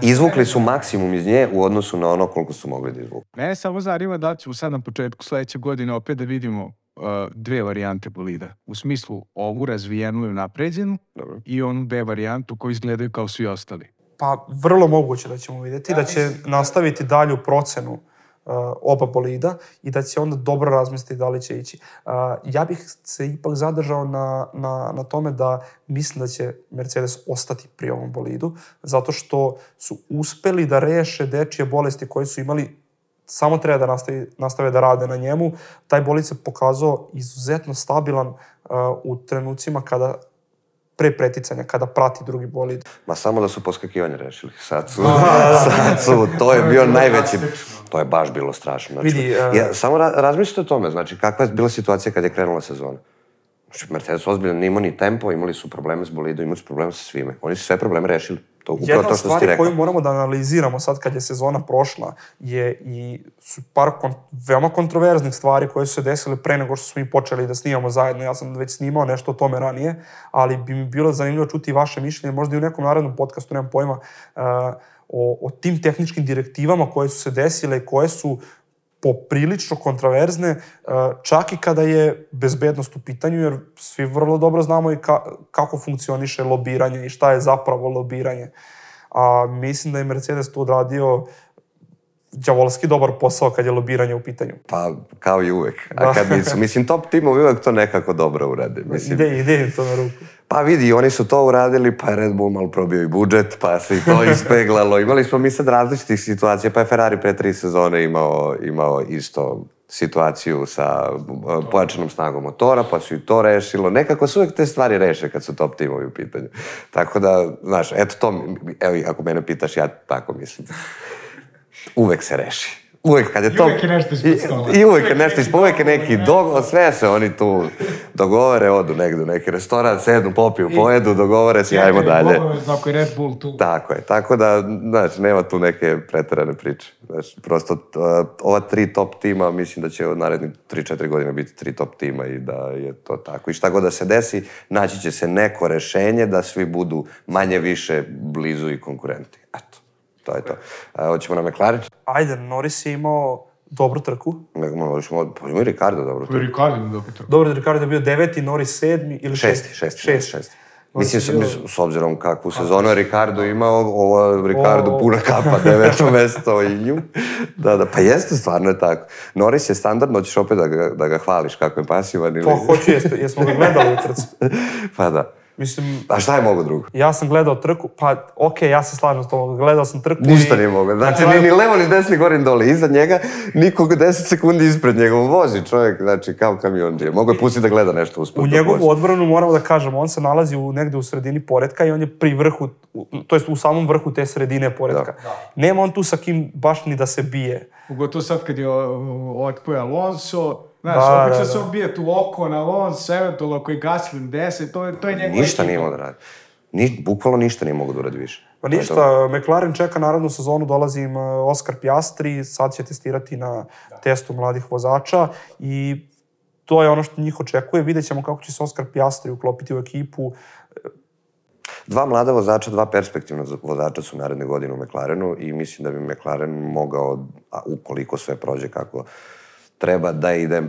Izvukli su maksimum iz nje u odnosu na ono koliko su mogli da izvuku. Mene samo zanima da ćemo sad na početku sledeće godine opet da vidimo uh, dve varijante bolida. U smislu ovu razvijenu i napređenu Dobro. i onu B varijantu koji izgledaju kao svi ostali. Pa vrlo moguće da ćemo videti da će nastaviti dalju procenu uh, oba bolida i da će onda dobro razmisliti da li će ići. Ja bih se ipak zadržao na, na, na tome da mislim da će Mercedes ostati pri ovom bolidu, zato što su uspeli da reše dečije bolesti koje su imali samo treba da nastavi, nastave da rade na njemu. Taj bolid se pokazao izuzetno stabilan uh, u trenucima kada pre preticanja, kada prati drugi bolid. Ma samo da su poskakivanje rešili. Sad su, sad su, to je bio najveći, to je baš bilo strašno. Znači, Vidi, e- ja, samo ra, razmislite o tome, znači kakva je bila situacija kad je krenula sezona. Znači, Mercedes ozbiljno nije imao ni tempo, imali su probleme s bolidom, imali su probleme sa svime. Oni su sve probleme rešili. To upravo Jedna to što koju moramo da analiziramo sad kad je sezona prošla je i su par kon, veoma kontroverznih stvari koje su se desile pre nego što smo mi počeli da snimamo zajedno. Ja sam već snimao nešto o tome ranije, ali bi mi bilo zanimljivo čuti vaše mišljenje, možda i u nekom narednom podcastu, nemam pojma, uh, o, o tim tehničkim direktivama koje su se desile i koje su poprilično kontroverzne, uh, čak i kada je bezbednost u pitanju, jer svi vrlo dobro znamo i ka, kako funkcioniše lobiranje i šta je zapravo lobiranje. A mislim da je Mercedes tu odradio đavolski dobar posao kad je lobiranje u pitanju. Pa, kao i uvek. A Da. kad nisu, mislim, top timovi uvek to nekako dobro urade. Mislim, Ide, ide im to na ruku. Pa vidi, oni su to uradili, pa je Red Bull malo probio i budžet, pa se i to ispeglalo. Imali smo mi sad različitih situacija, pa je Ferrari pre tri sezone imao, imao isto situaciju sa uh, pojačanom snagom motora, pa su i to rešilo. Nekako se uvek te stvari reše kad su top timovi u pitanju. Tako da, znaš, eto to, evo, ako mene pitaš, ja tako mislim. Uvek se reši. Uvek kad je I to... uvek je nešto ispod stola. I, i uvek je nešto ispod, uvek je neki dogovor, sve se oni tu dogovore, odu negde u neki restoran, sednu, popiju, pojedu, dogovore se i ajmo dalje. Obavezno ako je Red Bull tu. Tako je, tako da, znaš, nema tu neke preterane priče. Znaš, prosto, uh, ova tri top tima, mislim da će od narednih 3-4 godine biti tri top tima i da je to tako. I šta god da se desi, naći će se neko rešenje da svi budu manje više blizu i konkurenti. To je to. Uh, hoćemo na McLaren? Ajde, Norris je imao dobru trku. Ne, možemo, pa ima i Ricardo dobro. To je Ricardo na dobro trku. Dobro da Ricardo je bio deveti, Norris sedmi ili šesti? Šesti, šesti, Šesti. šesti. Mislim, s, s obzirom kakvu sezonu je Ricardo imao, ovo Ricardo O. puna kapa, deveto mesto i nju. Da, da, pa jeste, stvarno je tako. Norris je standardno, hoćeš opet da ga, da ga hvališ kako je pasivan ili... Pa hoću, jeste, jesmo ga gledali u trci. pa da. Mislim, A šta je mogo drugo? ja sam gledao trku, pa okej, ja se slažem s tom, gledao sam trku Ništa i... nije mogo. Znači, na ni, ni levo, ni desni, gore, ni dole. Iza njega, nikog 10 sekundi ispred njega. Vozi čovjek, znači, kao kamionđije. Mogu je pustiti da gleda nešto usput. U njegovu vozi. odbranu moramo da kažemo, on se nalazi u, negde u sredini poredka i on je pri vrhu, to jest u samom vrhu te sredine poredka. Nema on tu sa kim baš ni da se bije. Pogotovo sad kad je otpoje Alonso, znaš, Da, obično da, se da. obije tu oko na Alonso, eventualno ako je Gaslin 10, to je, to je njegova Ništa nije imao da radi. Ni, bukvalno ništa nije mogo da uradi više. Pa je to. ništa, McLaren čeka naravnu sezonu, dolazi im uh, Oscar Piastri, sad će testirati na testu mladih vozača i to je ono što njih očekuje. Vidjet ćemo kako će se Oscar Piastri uklopiti u ekipu. Dva mlada vozača, dva perspektivna vozača su naredne godine u McLarenu i mislim da bi McLaren mogao, a ukoliko sve prođe kako treba, da ide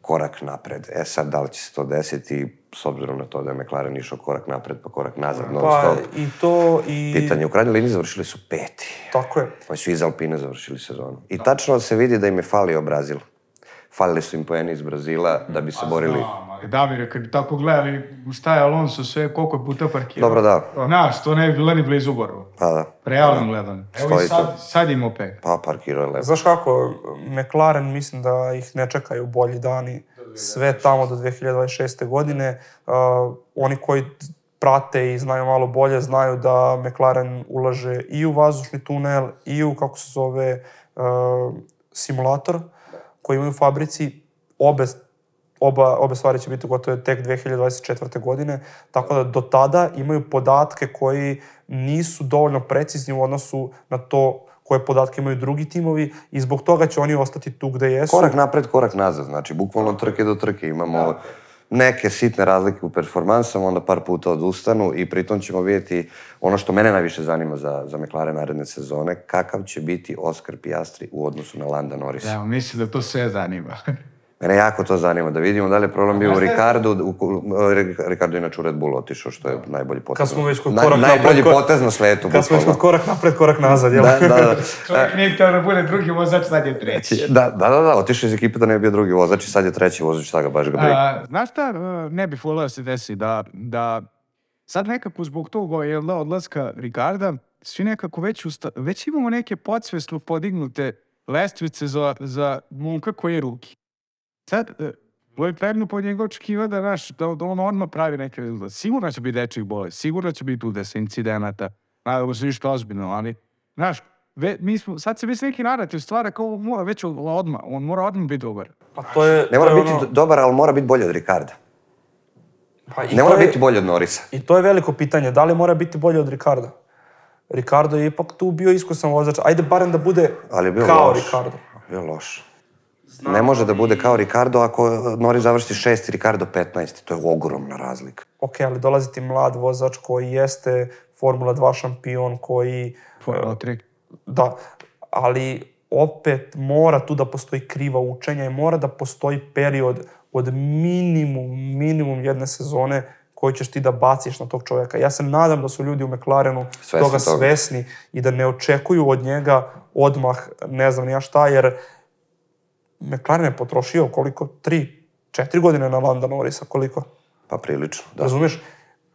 korak napred. E sad, da li će se to desiti, s obzirom na to da je McLaren išao korak napred pa korak nazad, non Pa stop. i to i... Pitanje, u krajnjoj liniji završili su peti. Tako je. Oni su iz Alpine završili sezonu. I tačno se vidi da im je falio Brazil. Falili su im poeni iz Brazila da bi se borili. Znam, Damire, kad bi tako gledali šta je Alonso sve, koliko je puta parkirao. Dobro, da. Znaš, to ne bi bilo ni blizu Borovo. Pa da. Realno gledano. Evo Stoji i sad, sad ima opet. Pa parkirao je lepo. Znaš kako, McLaren mislim da ih ne čekaju bolji dani sve tamo do 2026. godine. Uh, oni koji prate i znaju malo bolje, znaju da McLaren ulaže i u vazdušni tunel i u, kako se zove, uh, simulator koji imaju u fabrici. Obe, oba, obe stvari će biti gotove tek 2024. godine, tako da do tada imaju podatke koji nisu dovoljno precizni u odnosu na to koje podatke imaju drugi timovi i zbog toga će oni ostati tu gde jesu. Korak napred, korak nazad. Znači, bukvalno trke do trke. Imamo neke sitne razlike u performansama, onda par puta odustanu i pritom ćemo vidjeti ono što mene najviše zanima za, za McLaren naredne sezone, kakav će biti Oscar Piastri u odnosu na Landa Norrisa. Evo, mislim da to sve zanima. Mene jako to zanima, da vidimo da li je problem bio u Ricardu, u, Ricardo inače u Red Bull otišao, što je najbolji potez. Kad smo već kod Na- korak Najbolji napred, potez na svetu, Kad smo već kod korak napred, korak nazad, jel? Da, da, da. Čovjek nije htio da bude drugi vozač, sad je treći. Da, da, da, da, otišao iz ekipe da ne bi bio drugi vozač i sad je treći vozač, šta ga baš ga briga. A, znaš šta, a, ne bih volio da se desi, da, da sad nekako zbog tog jel da, odlaska Ricarda, svi nekako već, usta, već imamo neke podsvesno podignute lestvice za, za momka koji je ruki. Sad, e, je predno po njega očekiva da, naš, da, da on odmah pravi neke rezultate. Sigurno će biti dečih bolest, sigurno će biti udesa, incidenata, nadamo se ništa ozbiljno, ali, znaš, ve, mi smo, sad se već neki narativ stvara kao on mora već od- odmah, on mora odmah biti dobar. Pa to je, Ne mora to je biti ono- dobar, ali mora biti bolji od Ricarda. pa i Ne mora je- biti bolji od Norisa. I to je veliko pitanje, da li mora biti bolji od Ricarda? Ricardo je ipak tu bio iskusan vozač. Ajde barem da bude Ali je bio kao loš. Ricardo. Bio loš. Ne može da bude kao Ricardo ako Norris završi šesti, Ricardo 15. To je ogromna razlika. Ok, ali dolazi ti mlad vozač koji jeste Formula 2 šampion, koji... Formula 3. Da, ali opet mora tu da postoji kriva učenja i mora da postoji period od minimum, minimum jedne sezone koju ćeš ti da baciš na tog čovjeka. Ja se nadam da su ljudi u McLarenu Svesni toga toga. svesni i da ne očekuju od njega odmah ne znam ja šta, jer McLaren je potrošio koliko? Tri, četiri godine na Landa Norrisa, koliko? Pa prilično, da. Razumeš?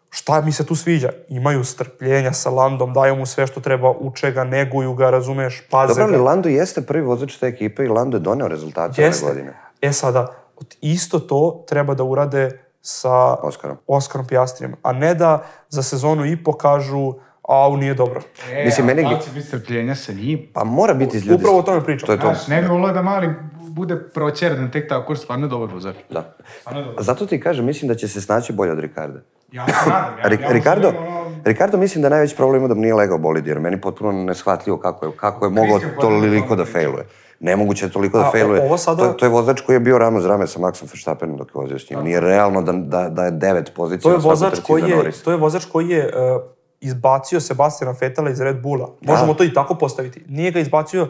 Šta mi se tu sviđa? Imaju strpljenja sa Landom, daju mu sve što treba, uče ga, neguju ga, razumeš, paze Dobro, ali ga. Lando jeste prvi vozač te ekipe i Lando je doneo rezultate ove godine. E sada, isto to treba da urade sa Oskarom. Oskarom Pijastrijem, a ne da za sezonu i pokažu a ovo nije dobro. E, Mislim, meni- Da li će biti strpljenja sa njim? Pa mora biti iz ljudi. Upravo o tome pričam. To je to. Znaš, ne bi volio da mali bude proćerdan tek tako, jer stvarno je dobar vozač. Da. Je dobar. Zato ti kažem, mislim da će se snaći bolje od Ricarda. Ja se nadam. Ja, Ri- ja Ricardo, ono- Ricardo mislim da je najveći problem ima da nije legao bolid, jer meni potpuno neshvatljivo kako je, kako je mogao toliko da failuje. Nemoguće je toliko da A, failuje. ovo sada- To, to je vozač koji je bio rame uz rame sa Maxom Verstappenom dok je vozio s njim. Nije realno da, da, da je devet pozicija To je vozač koji za je, to je vozač koji je uh, izbacio Sebastiana Vetela iz Red Bulla. Možemo to i tako postaviti. Nije ga izbacio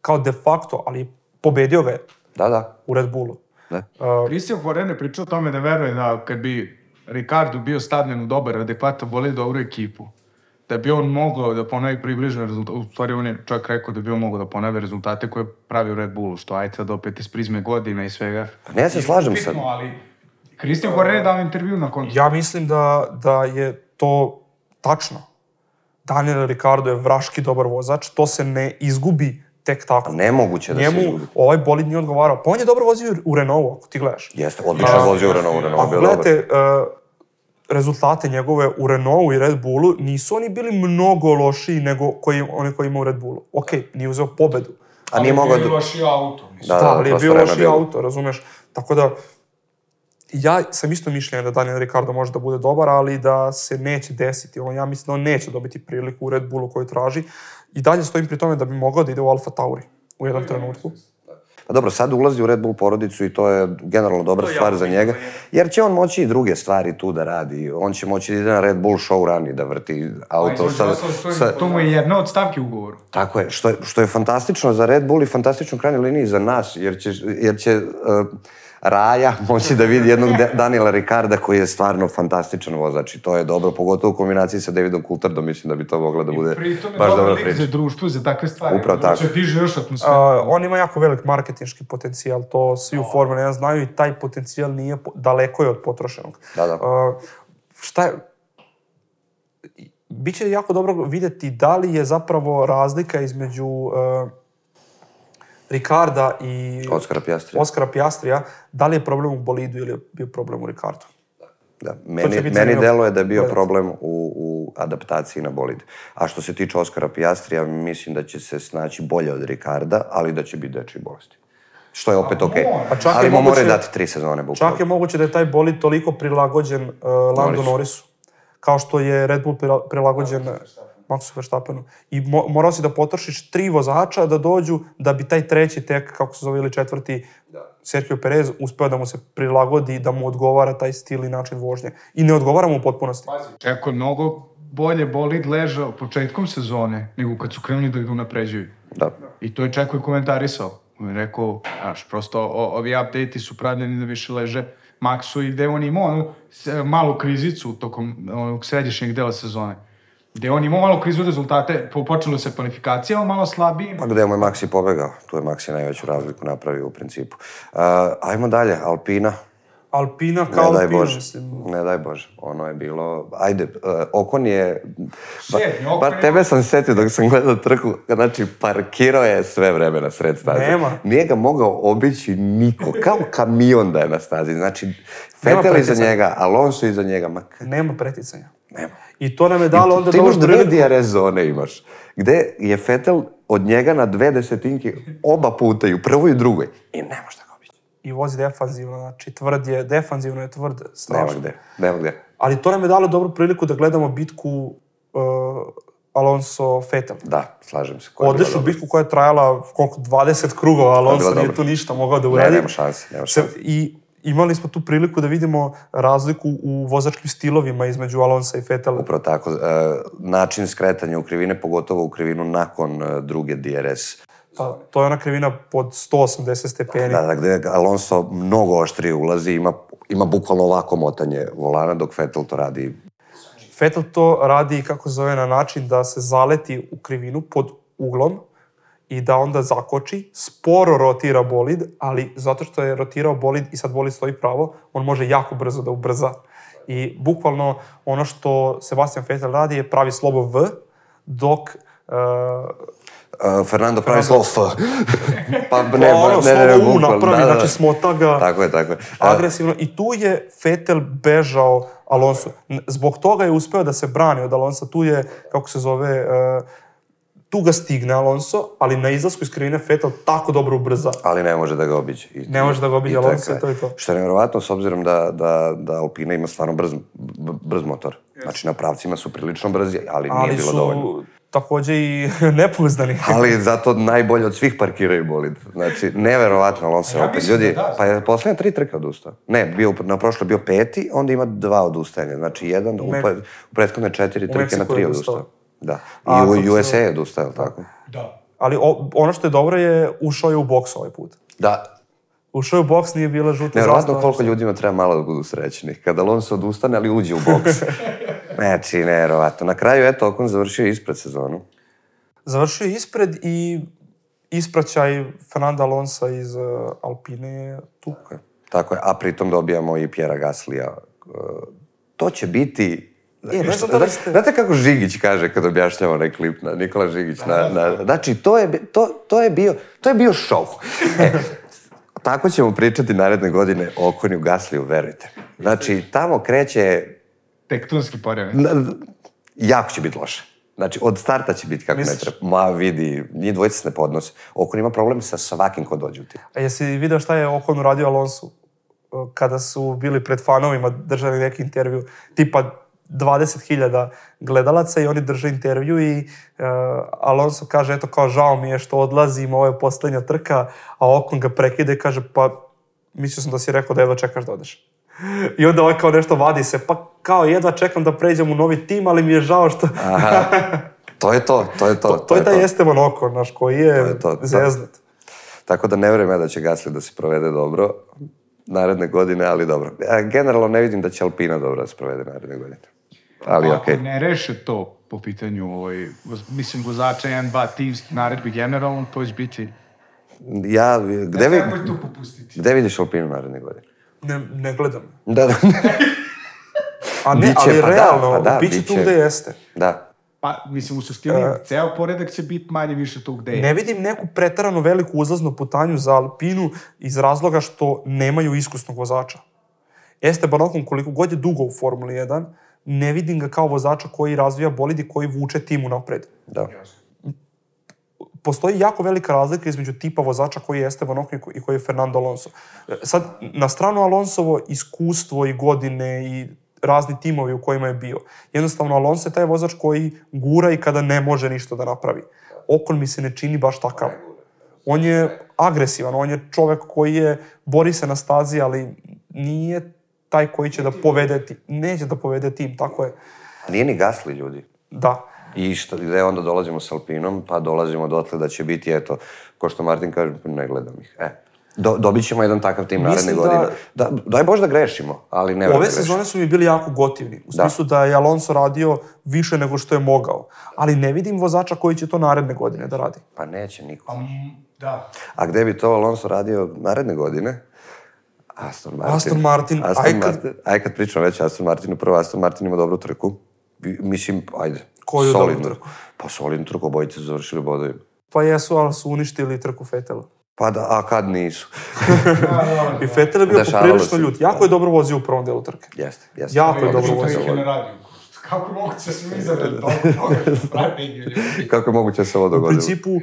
kao de facto, ali pobedio ga je Da, da. u Red Bullu. da. Christian Horner je pričao o tome da veruje da kad bi Ricardo bio stavljen u dobar, adekvatan bolid dobru ekipu, da bi on mogao da ponavi približne rezultate, u stvari on je čak rekao da bi on mogao da ponavi rezultate koje pravi u Red Bullu, što ajde sad opet iz prizme godina i svega. Pa ne, ja se slažem sad. Ali Christian Horner je dao intervju na koncu. Ja mislim da, da je to tačno. Daniel Ricardo je vraški dobar vozač, to se ne izgubi tek tako. Nemoguće da se Njemu izgubi. ovaj bolid nije odgovarao. Pa on je dobro vozio u Renaultu, ako ti gledaš. Jeste, odlično je vozio u Renault, Renault je Ako bio gledate uh, rezultate njegove u Renaultu i Red Bullu, nisu oni bili mnogo lošiji nego koji, oni koji ima u Red Bullu. Ok, nije uzeo pobedu. A nije mogao da... da... loši auto. mislim. Da, Da, ali je bio bilo. auto, razumeš? Tako da, ja sam isto mišljenja da Daniel Ricardo može da bude dobar, ali da se neće desiti. On, ja mislim da on neće dobiti priliku u Red Bullu koju traži. I dalje stojim pri tome da bi mogao da ide u Alfa Tauri u jednom trenutku. Pa dobro, sad ulazi u Red Bull porodicu i to je generalno dobra To je stvar jako za njega. Jer će on moći i druge stvari tu da radi. On će moći da ide na Red Bull show run i da vrti auto. Sa, Sa, sa, to mu je jedna od stavki ugovoru. Tako je, što je, što je fantastično za Red Bull i fantastično u krajnjoj liniji za nas, jer će, jer će uh, Raja moći da vidi jednog De- Daniela Ricarda koji je stvarno fantastičan vozač i to je dobro, pogotovo u kombinaciji sa Davidom Coulthardom, mislim da bi to mogla da bude baš dobra priča. za društvo, za takve stvari. Upravo Znači, tako. diže još atmosferu. On ima jako velik marketinški potencijal, to svi u Formuli 1 znaju i taj potencijal nije, daleko je od potrošenog. Da, da. Šta je, Biće jako dobro vidjeti da li je zapravo razlika između uh, Ricarda i Oskara Piastri. Oskara Piastrija, da li je problem u bolidu ili je bio problem u Ricardu. Da, meni, meni zanimljivo deluje da je bio gledati. problem u, u adaptaciji na bolid. A što se tiče Oskara Piastrija, mislim da će se snaći bolje od Ricarda, ali da će biti dečiji bolesti. Što je opet okej. Pa čak Ali je mu moraju dati tri sezone, bukvalno. Čak je moguće da je taj bolid toliko prilagođen uh, Lando Norrisu. Norrisu, kao što je Red Bull prila- prilagođen Maxu Verstappenu. I mo morao si da potrošiš tri vozača da dođu, da bi taj treći tek, kako se zove, ili četvrti, Sergio Perez uspeo da mu se prilagodi, da mu odgovara taj stil i način vožnje. I ne odgovara mu u potpunosti. Čeko je mnogo bolje bolid ležao početkom sezone nego kad su krenuli da ga unapređuju. Da. I to je Čeko i komentarisao. On je rekao, znaš, prosto o, ovi update su pravljeni da više leže Maxu i gde on imao onu s- malu krizicu tokom onog središnjeg dela sezone. Gde on imao malo krizu rezultate, po- počelo se kvalifikacija, on malo slabiji. Pa gde je moj Maxi pobegao? Tu je Maxi najveću razliku napravio u principu. Uh, ajmo dalje, Alpina. Alpina kao Ne daj Alpina, Bože. mislim. Ne daj Bože. Ono je bilo... Ajde, uh, Okon je... Ba, Sedmi, Ocon bar je- tebe sam setio dok sam gledao trku. Znači, parkirao je sve vreme na sred staze. Nema. Nije ga mogao obići niko. Kao kamion da je na stazi. Znači, Fetel iza njega, Alonso iza njega. Ma, Nema preticanja. nema. I to nam je dalo onda Ti dobru imaš dve priliku. DRS zone imaš. Gde je Fetel od njega na dve desetinke oba puta i u prvoj i u drugoj. I ne može da ga obići. I vozi defanzivno, znači tvrd je, defanzivno je tvrd, Nema strašno. gde. Nema gde. Ali to nam je dalo dobru priliku da gledamo bitku uh, Alonso-Fetel. Da, slažem se. Odličnu dobra. bitku koja je trajala koliko, 20 krugova, Alonso nije tu ništa mogao da Ne, uradi. nema šanse, nema Se- šanse. I imali smo tu priliku da vidimo razliku u vozačkim stilovima između Alonsa i Fetela. Upravo tako. E, način skretanja u krivine, pogotovo u krivinu nakon e, druge DRS. Pa, to je ona krivina pod 180 stepeni. Da, da, gde Alonso mnogo oštrije ulazi, ima, ima bukvalno ovako motanje volana, dok Vettel to radi Vettel to radi, kako zove, na način da se zaleti u krivinu pod uglom i da onda zakoči, sporo rotira bolid, ali zato što je rotirao bolid i sad bolid stoji pravo, on može jako brzo da ubrza. I bukvalno ono što Sebastian Vettel radi je pravi slovo V, dok uh, Uh, Fernando pravi slovo F. pa ne, pa ne, ono, ne, ne, U bukvalno, napravi, da, da. znači smota ga Tako je, tako je. Uh, agresivno. I tu je Vettel bežao Alonso. Zbog toga je uspeo da se brani od Alonso. Tu je, kako se zove, uh, tu ga stigne Alonso, ali na izlasku iz krivine Vettel tako dobro ubrza. ali ne može da ga obiđe. I, Ne može da ga obiđe Alonso i to je to. Što je nevjerovatno s obzirom da, da, da Alpina ima stvarno brz, brz motor. Znači na pravcima su prilično brzi, ali, nije Ali bilo su dovoljno. takođe i nepouzdani. Ali zato najbolje od svih parkiraju bolid. Znači, neverovatno, Alonso Ja opet. Ljudi, da da. pa je poslednja tri trke odustao. Ne, bio, na prošlo je bio peti, onda ima dva odustajanja. Znači, jedan, u, u prethodne četiri trke na tri odustao. Da. A, I u se USA je odustao, tako? Da. Ali o, ono što je dobro je ušao je u boks ovaj put. Da. Ušao je u boks, nije bila žuta zastava. koliko ljudima treba malo da budu srećni. Kada Alonso odustane, ali uđe u boks. znači, nevjerovatno. Na kraju, eto, Okon završio ispred sezonu. Završio je ispred i ispraćaj Fernanda Alonsa iz uh, Alpine je tu. Tako je. Tako je. A pritom dobijamo i Pjera Gaslija. E, To će biti... E, ne znam da li ste- Znate kako Žigić kaže kad objašnjava onaj klip na Nikola Žigić na, na znači to je to, to je bio to je bio šou. E, tako ćemo pričati naredne godine o Okoniju Gasliju, verujte. Znači tamo kreće Tektonski poremet. jako će biti loše. Znači, od starta će biti kako Misliš? ne treba. Ma, vidi, njih dvojica se ne podnose. Okon ima problem sa svakim ko dođe u tim. A jesi video šta je Ocon uradio Alonsu? Kada su bili pred fanovima, držali neki intervju, tipa 20.000 gledalaca i oni drže intervju i uh, Alonso kaže, eto kao žao mi je što odlazim, ovo je poslednja trka, a Ocon ga prekide i kaže, pa mislio sam da si rekao da jedva čekaš da odeš. I onda ovaj kao nešto vadi se, pa kao jedva čekam da pređem u novi tim, ali mi je žao što... Aha. To je to, to je to. to, je taj Esteban Ocon, naš, koji je, To je to, to. zeznut. Tako da ne ja da će Gasly da se provede dobro naredne godine, ali dobro. Ja generalno ne vidim da će Alpina dobro da se provede naredne godine. Ali Ako okej. ne reše to po pitanju, ovaj, mislim, vozača 1-2 timskih naredbi generalno, to će biti... Ja, gde, vi, Nemoj tu popustiti. gde vidiš Alpinu naredne godine? Ne, ne gledam. Da, da. A ne, Biće, ali pa da, realno, pa da, bit će tu biće. gde jeste. da. Pa, mislim, u suštini, ceo poredak će biti manje više tu gde je. Ne vidim neku pretarano veliku uzlaznu putanju za Alpinu iz razloga što nemaju iskusnog vozača. Esteban Ocon, koliko god je dugo u Formuli 1, ne vidim ga kao vozača koji razvija bolid i koji vuče timu napred. Da. Postoji jako velika razlika između tipa vozača koji je Esteban Ocon i ko- i koji je Fernando Alonso. Sad, na stranu Alonsovo iskustvo i godine i razni timovi u kojima je bio. Jednostavno, Alonso je taj vozač koji gura i kada ne može ništa da napravi. Okon mi se ne čini baš takav. On je agresivan, on je čovek koji je, bori se na stazi, ali nije taj koji će da povede tim. Neće da povede tim, tako je. Nije ni gasli ljudi. Da. I šta, gde onda dolazimo s Alpinom, pa dolazimo dotle da će biti, eto, ko što Martin kaže, ne gledam ih. E, do, dobit ćemo jedan takav tim naredne da- godine. Da, daj Bož da grešimo, ali ne Ove da sezone su mi bili jako gotivni. U smislu da. je Alonso radio više nego što je mogao. Ali ne vidim vozača koji će to naredne godine da radi. Pa neće niko. Da. A gde bi to Alonso radio naredne godine? Aston Martin. Aston Martin, Aston aj kad- Martin. Aj kad pričamo već Aston Martinu, prvo Aston Martin ima dobru trku. Mislim, ajde. Koju dobru solidnu. trku? Pa solidnu trku, obojice su završili bodovima. Pa jesu, ali su uništili trku Fetela. Pa da, a kad nisu? I Fetel je bio Dešavalo poprilično se. ljut. Jako je dobro vozio u prvom delu trke. Jeste, jeste. Jako je dobro vozio. se. Kako moguće da smo izabrali toliko strategiju ljudi? Kako je moguće da se ovo U dogodilo? principu, uh,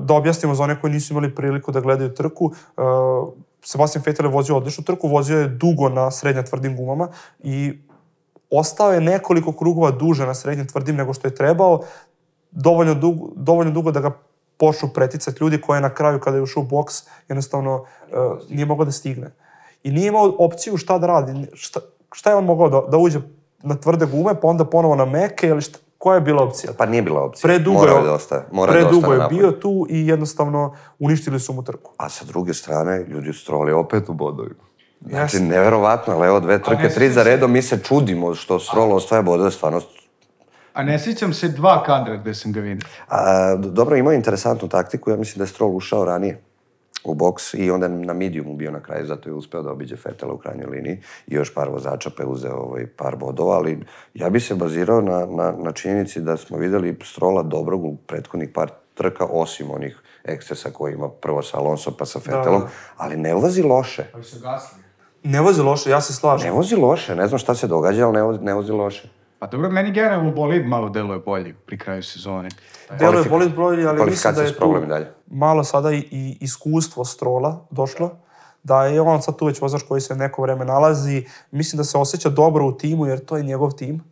da objasnimo za one koji nisu imali priliku da gledaju trku, uh, Sebastian Vettel je vozio odličnu trku, vozio je dugo na srednja tvrdim gumama i ostao je nekoliko krugova duže na srednje tvrdim nego što je trebao, dovoljno dugo, dovoljno dugo da ga počnu preticati ljudi koje na kraju kada je ušao u boks jednostavno uh, nije mogao da stigne. I nije imao opciju šta da radi. Šta, šta je on mogao da, da uđe na tvrde gume, pa onda ponovo na meke ili šta, koja je bila opcija? Pa nije bila opcija. Predugo Morao je, da ostaje. Morao je da predugo ostane je bio tu i jednostavno uništili su mu trku. A sa druge strane, ljudi su troli opet u bodovima. Znači, Jeste. neverovatno, ali evo dve trke, tri za redom, mi se čudimo što Stroll osvaja bodove, stvarno A ne sjećam se dva kadra gde sam ga vidio. A, dobro, imao je interesantnu taktiku, ja mislim da je Stroll ušao ranije u boks i onda na mediumu bio na kraju, zato je uspeo da obiđe Fetela u krajnjoj liniji i još par vozača pa je uzeo ovaj par bodova, ali ja bi se bazirao na, na, na činjenici da smo videli Strola dobrog u prethodnih par trka, osim onih ekscesa koje ima prvo sa Alonso pa sa Fetelom, ali ne vozi loše. Ali su gasli. Ne vozi loše, ja se slažem. Ne vozi loše, ne znam šta se događa, ali ne vozi, ne vozi loše. Pa dobro, meni generalno bolid malo deluje bolji pri kraju sezone. Deluje bolid broj, ali mislim da je tu dalje. malo sada i, iskustvo Strola došlo. Da je on sad tu već vozač koji se neko vreme nalazi. Mislim da se osjeća dobro u timu jer to je njegov tim.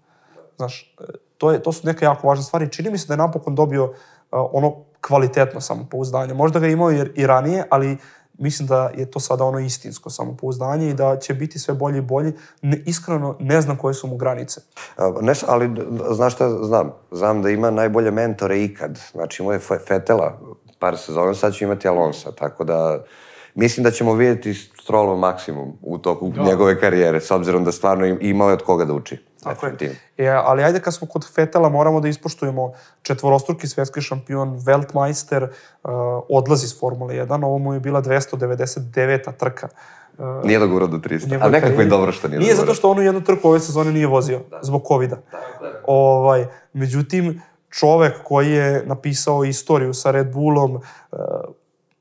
Znaš, to, je, to su neke jako važne stvari. Čini mi se da je napokon dobio uh, ono kvalitetno samopouzdanje. Možda ga je imao i, i ranije, ali mislim da je to sada ono istinsko samopouzdanje i da će biti sve bolji i bolji. Ne, iskreno ne znam koje su mu granice. A, Ne, s- ali znaš šta znam? Znam da ima najbolje mentore ikad. Znači imao je Fe- Fetela par sezona, sad će imati Alonsa, tako da mislim da ćemo vidjeti Strollov maksimum u toku njegove karijere, s obzirom da stvarno im- imao je od koga da uči. Tako je. E, ali ajde kad smo kod Fetela, moramo da ispoštujemo četvorostruki svetski šampion, Weltmeister, uh, odlazi iz Formule 1, ovo mu je bila 299. trka. Uh, Nije dogurao do 300, njegove a nekako je dobro što nije Nije dogurao. zato što on u jednu trku ove sezone nije vozio, zbog covida. Ovaj, međutim, čovek koji je napisao istoriju sa Red Bullom, uh,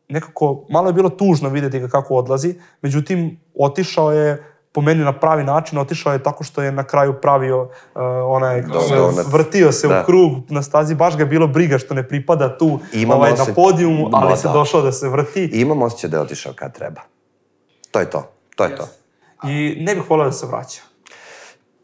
nekako, malo je bilo tužno videti ga kako odlazi, međutim, otišao je po meni na pravi način, otišao je tako što je na kraju pravio uh, onaj, se- vrtio se Da. u krug na stazi, baš ga je bilo briga što ne pripada tu Imam ovaj, na podijumu, ali Ma se da. došao da se vrti. I imam osjećaj da je otišao kad treba. To je to. To je to. I ne bih volio da se vraća.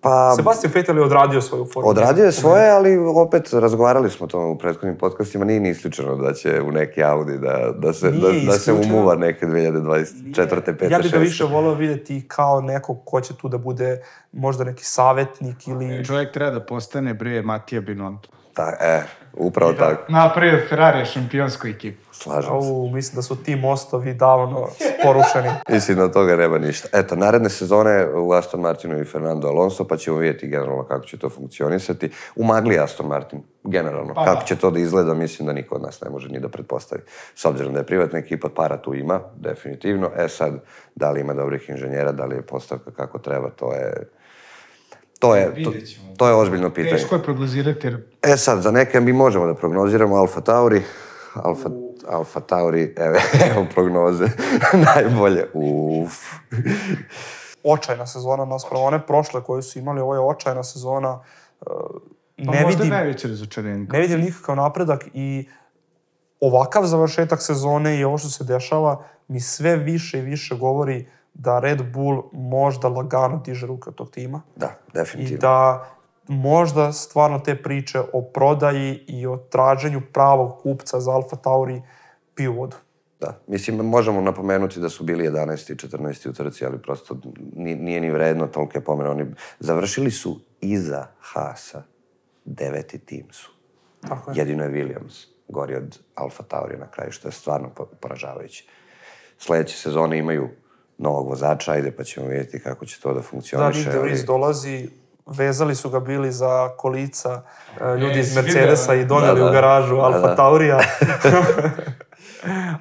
Pa, Sebastian Vettel je odradio svoju formu. odradio je svoje, ali opet razgovarali smo to u prethodnim podcastima, nije ni isključeno da će u neki Audi da, da, se, da, da se umuva neke 2024. 5. Ja bih ga 6.. više volio videti kao nekog ko će tu da bude možda neki savjetnik ili... Čovjek treba da postane bre Matija Binotto. Ta, e, upravo tako. Napravio Ferrari šampionsku ekipu. Slažem se. Mislim da su ti mostovi davno porušeni. Mislim da od toga nema ništa. Eto, naredne sezone u Aston Martinu i Fernando Alonso, pa ćemo vidjeti generalno kako će to funkcionisati. U magli Aston Martin, generalno. Pa kako da. će to da izgleda, mislim da niko od nas ne može ni da pretpostavi. S obzirom da je privatna ekipa, para tu ima, definitivno. E sad, da li ima dobrih inženjera, da li je postavka kako treba, to je... To je, to, to je ozbiljno pitanje. Teško je prognozirati jer E sad, za neke mi možemo da prognoziramo Alfa Tauri. Alfa, Alfa Tauri, evo, evo prognoze. Najbolje. Uf. Očajna sezona naspram one prošle koje su imali, ovo je očajna sezona. Uh, pa Ne možda vidim, najveće razočarenje. ne vidim nikakav napredak i ovakav završetak sezone i ovo što se dešava mi sve više i više govori da Red Bull možda lagano diže ruke od tog tima. Da, i definitivno. da možda stvarno te priče o prodaji i o traženju pravog kupca za Alfa Tauri piju vodu. Da, mislim, možemo napomenuti da su bili 11. i 14. u trci, ali prosto nije, ni vredno tolike pomene. Oni završili su iza Haasa, deveti tim su. Tako je. Jedino je Williams gori od Alfa Tauri na kraju, što je stvarno po- poražavajuće. Sledeće sezone imaju novog vozača, ajde pa ćemo vidjeti kako će to da Da, funkcioniše. Nick De ali- Vries dolazi, vezali su ga bili za kolica e, ljudi E, iz Mercedesa i doneli Da, da. u garažu Da, Alfa da. Taurija.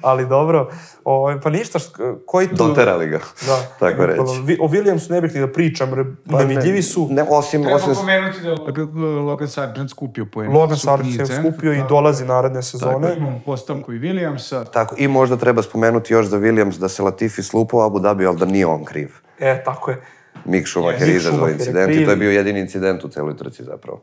Ali dobro, o, pa ništa, št- koji tu... Doterali ga, Da. tako reći. O Williamsu ne bih ni da pričam, jer nevidljivi su. Ne, osim, Treba osim, pomenuti da je Logan Sargent skupio poen. Logan Sargent se licence. skupio i dolazi naredne Tako, sezone. imamo postavku i Williamsa. tako, i možda treba spomenuti još za Williams da se Latifi slupao Abu Dhabi, ali da nije on kriv. E, tako je. Mick Schumacher Mick izazvao je incident i to je bio jedini incident u celoj trci zapravo.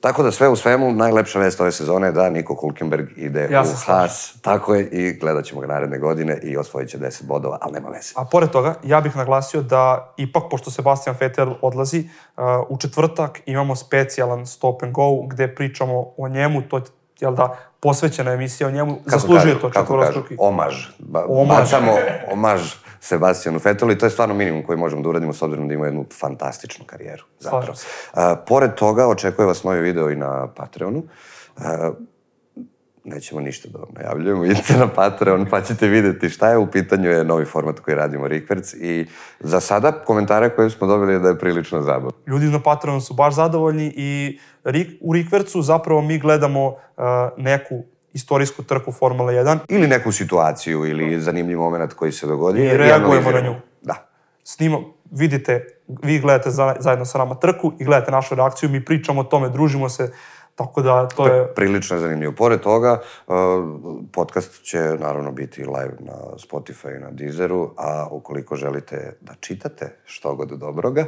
Tako da sve u svemu, najlepša vest ove sezone je da Niko Hulkenberg ide Ja u. Haas. Tako je i gledat ćemo ga naredne godine i osvojit će 10 bodova, ali nema veze. A pored toga, ja bih naglasio da ipak, pošto Sebastian Vettel odlazi, uh, u četvrtak imamo specijalan stop and go gde pričamo o njemu, to je, jel da, posvećena emisija o njemu, zaslužuje to kako kažu, četvorostruki. omaž. Ba, Omaž. Bacamo omaž Sebastianu Fetelu i to je stvarno minimum koji možemo da uradimo s obzirom da ima jednu fantastičnu karijeru. Zapravo. A, pored toga, očekuje vas novi video i na Patreonu. A, nećemo ništa da vam najavljujemo, idite na Patreon pa ćete videti šta je. U pitanju je novi format koji radimo Rikverc i za sada komentare koje smo dobili je da je prilično zabavno. Ljudi na Patreonu su baš zadovoljni i u Rikvercu zapravo mi gledamo uh, neku istorijsku trku Formula 1, Ili neku situaciju ili zanimljiv moment koji se dogodi. I reagujemo na nju. Da. snimam, vidite, vi gledate za, zajedno sa nama trku i gledate našu reakciju, mi pričamo o tome, družimo se, tako da to je... Prilično je zanimljivo. Pored toga, uh, podcast će naravno biti live na Spotify i na Deezeru, a ukoliko želite da čitate što god dobroga,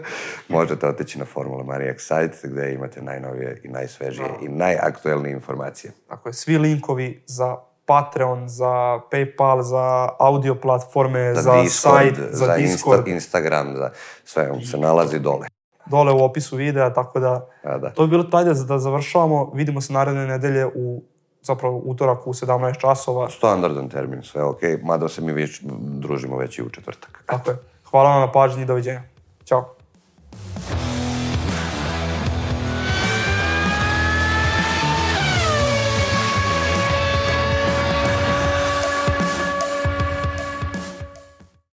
možete otići na Formula Maniac site gde imate najnovije i najsvežije i najaktuelnije informacije. Tako je, svi linkovi za Patreon, za PayPal, za audio platforme, za, Za, Discord, sajt, za, za Discord, Insta, Instagram, za sve vam se nalazi dole. Dole u opisu videa, tako da A, da. to bi bilo tajde da završavamo. Vidimo se naredne nedelje u zapravo utorak u 17 časova. Standardan termin, sve ok, mada se mi već družimo već i u četvrtak. Tako je. Hvala vam na pažnji i doviđenja. Ćao.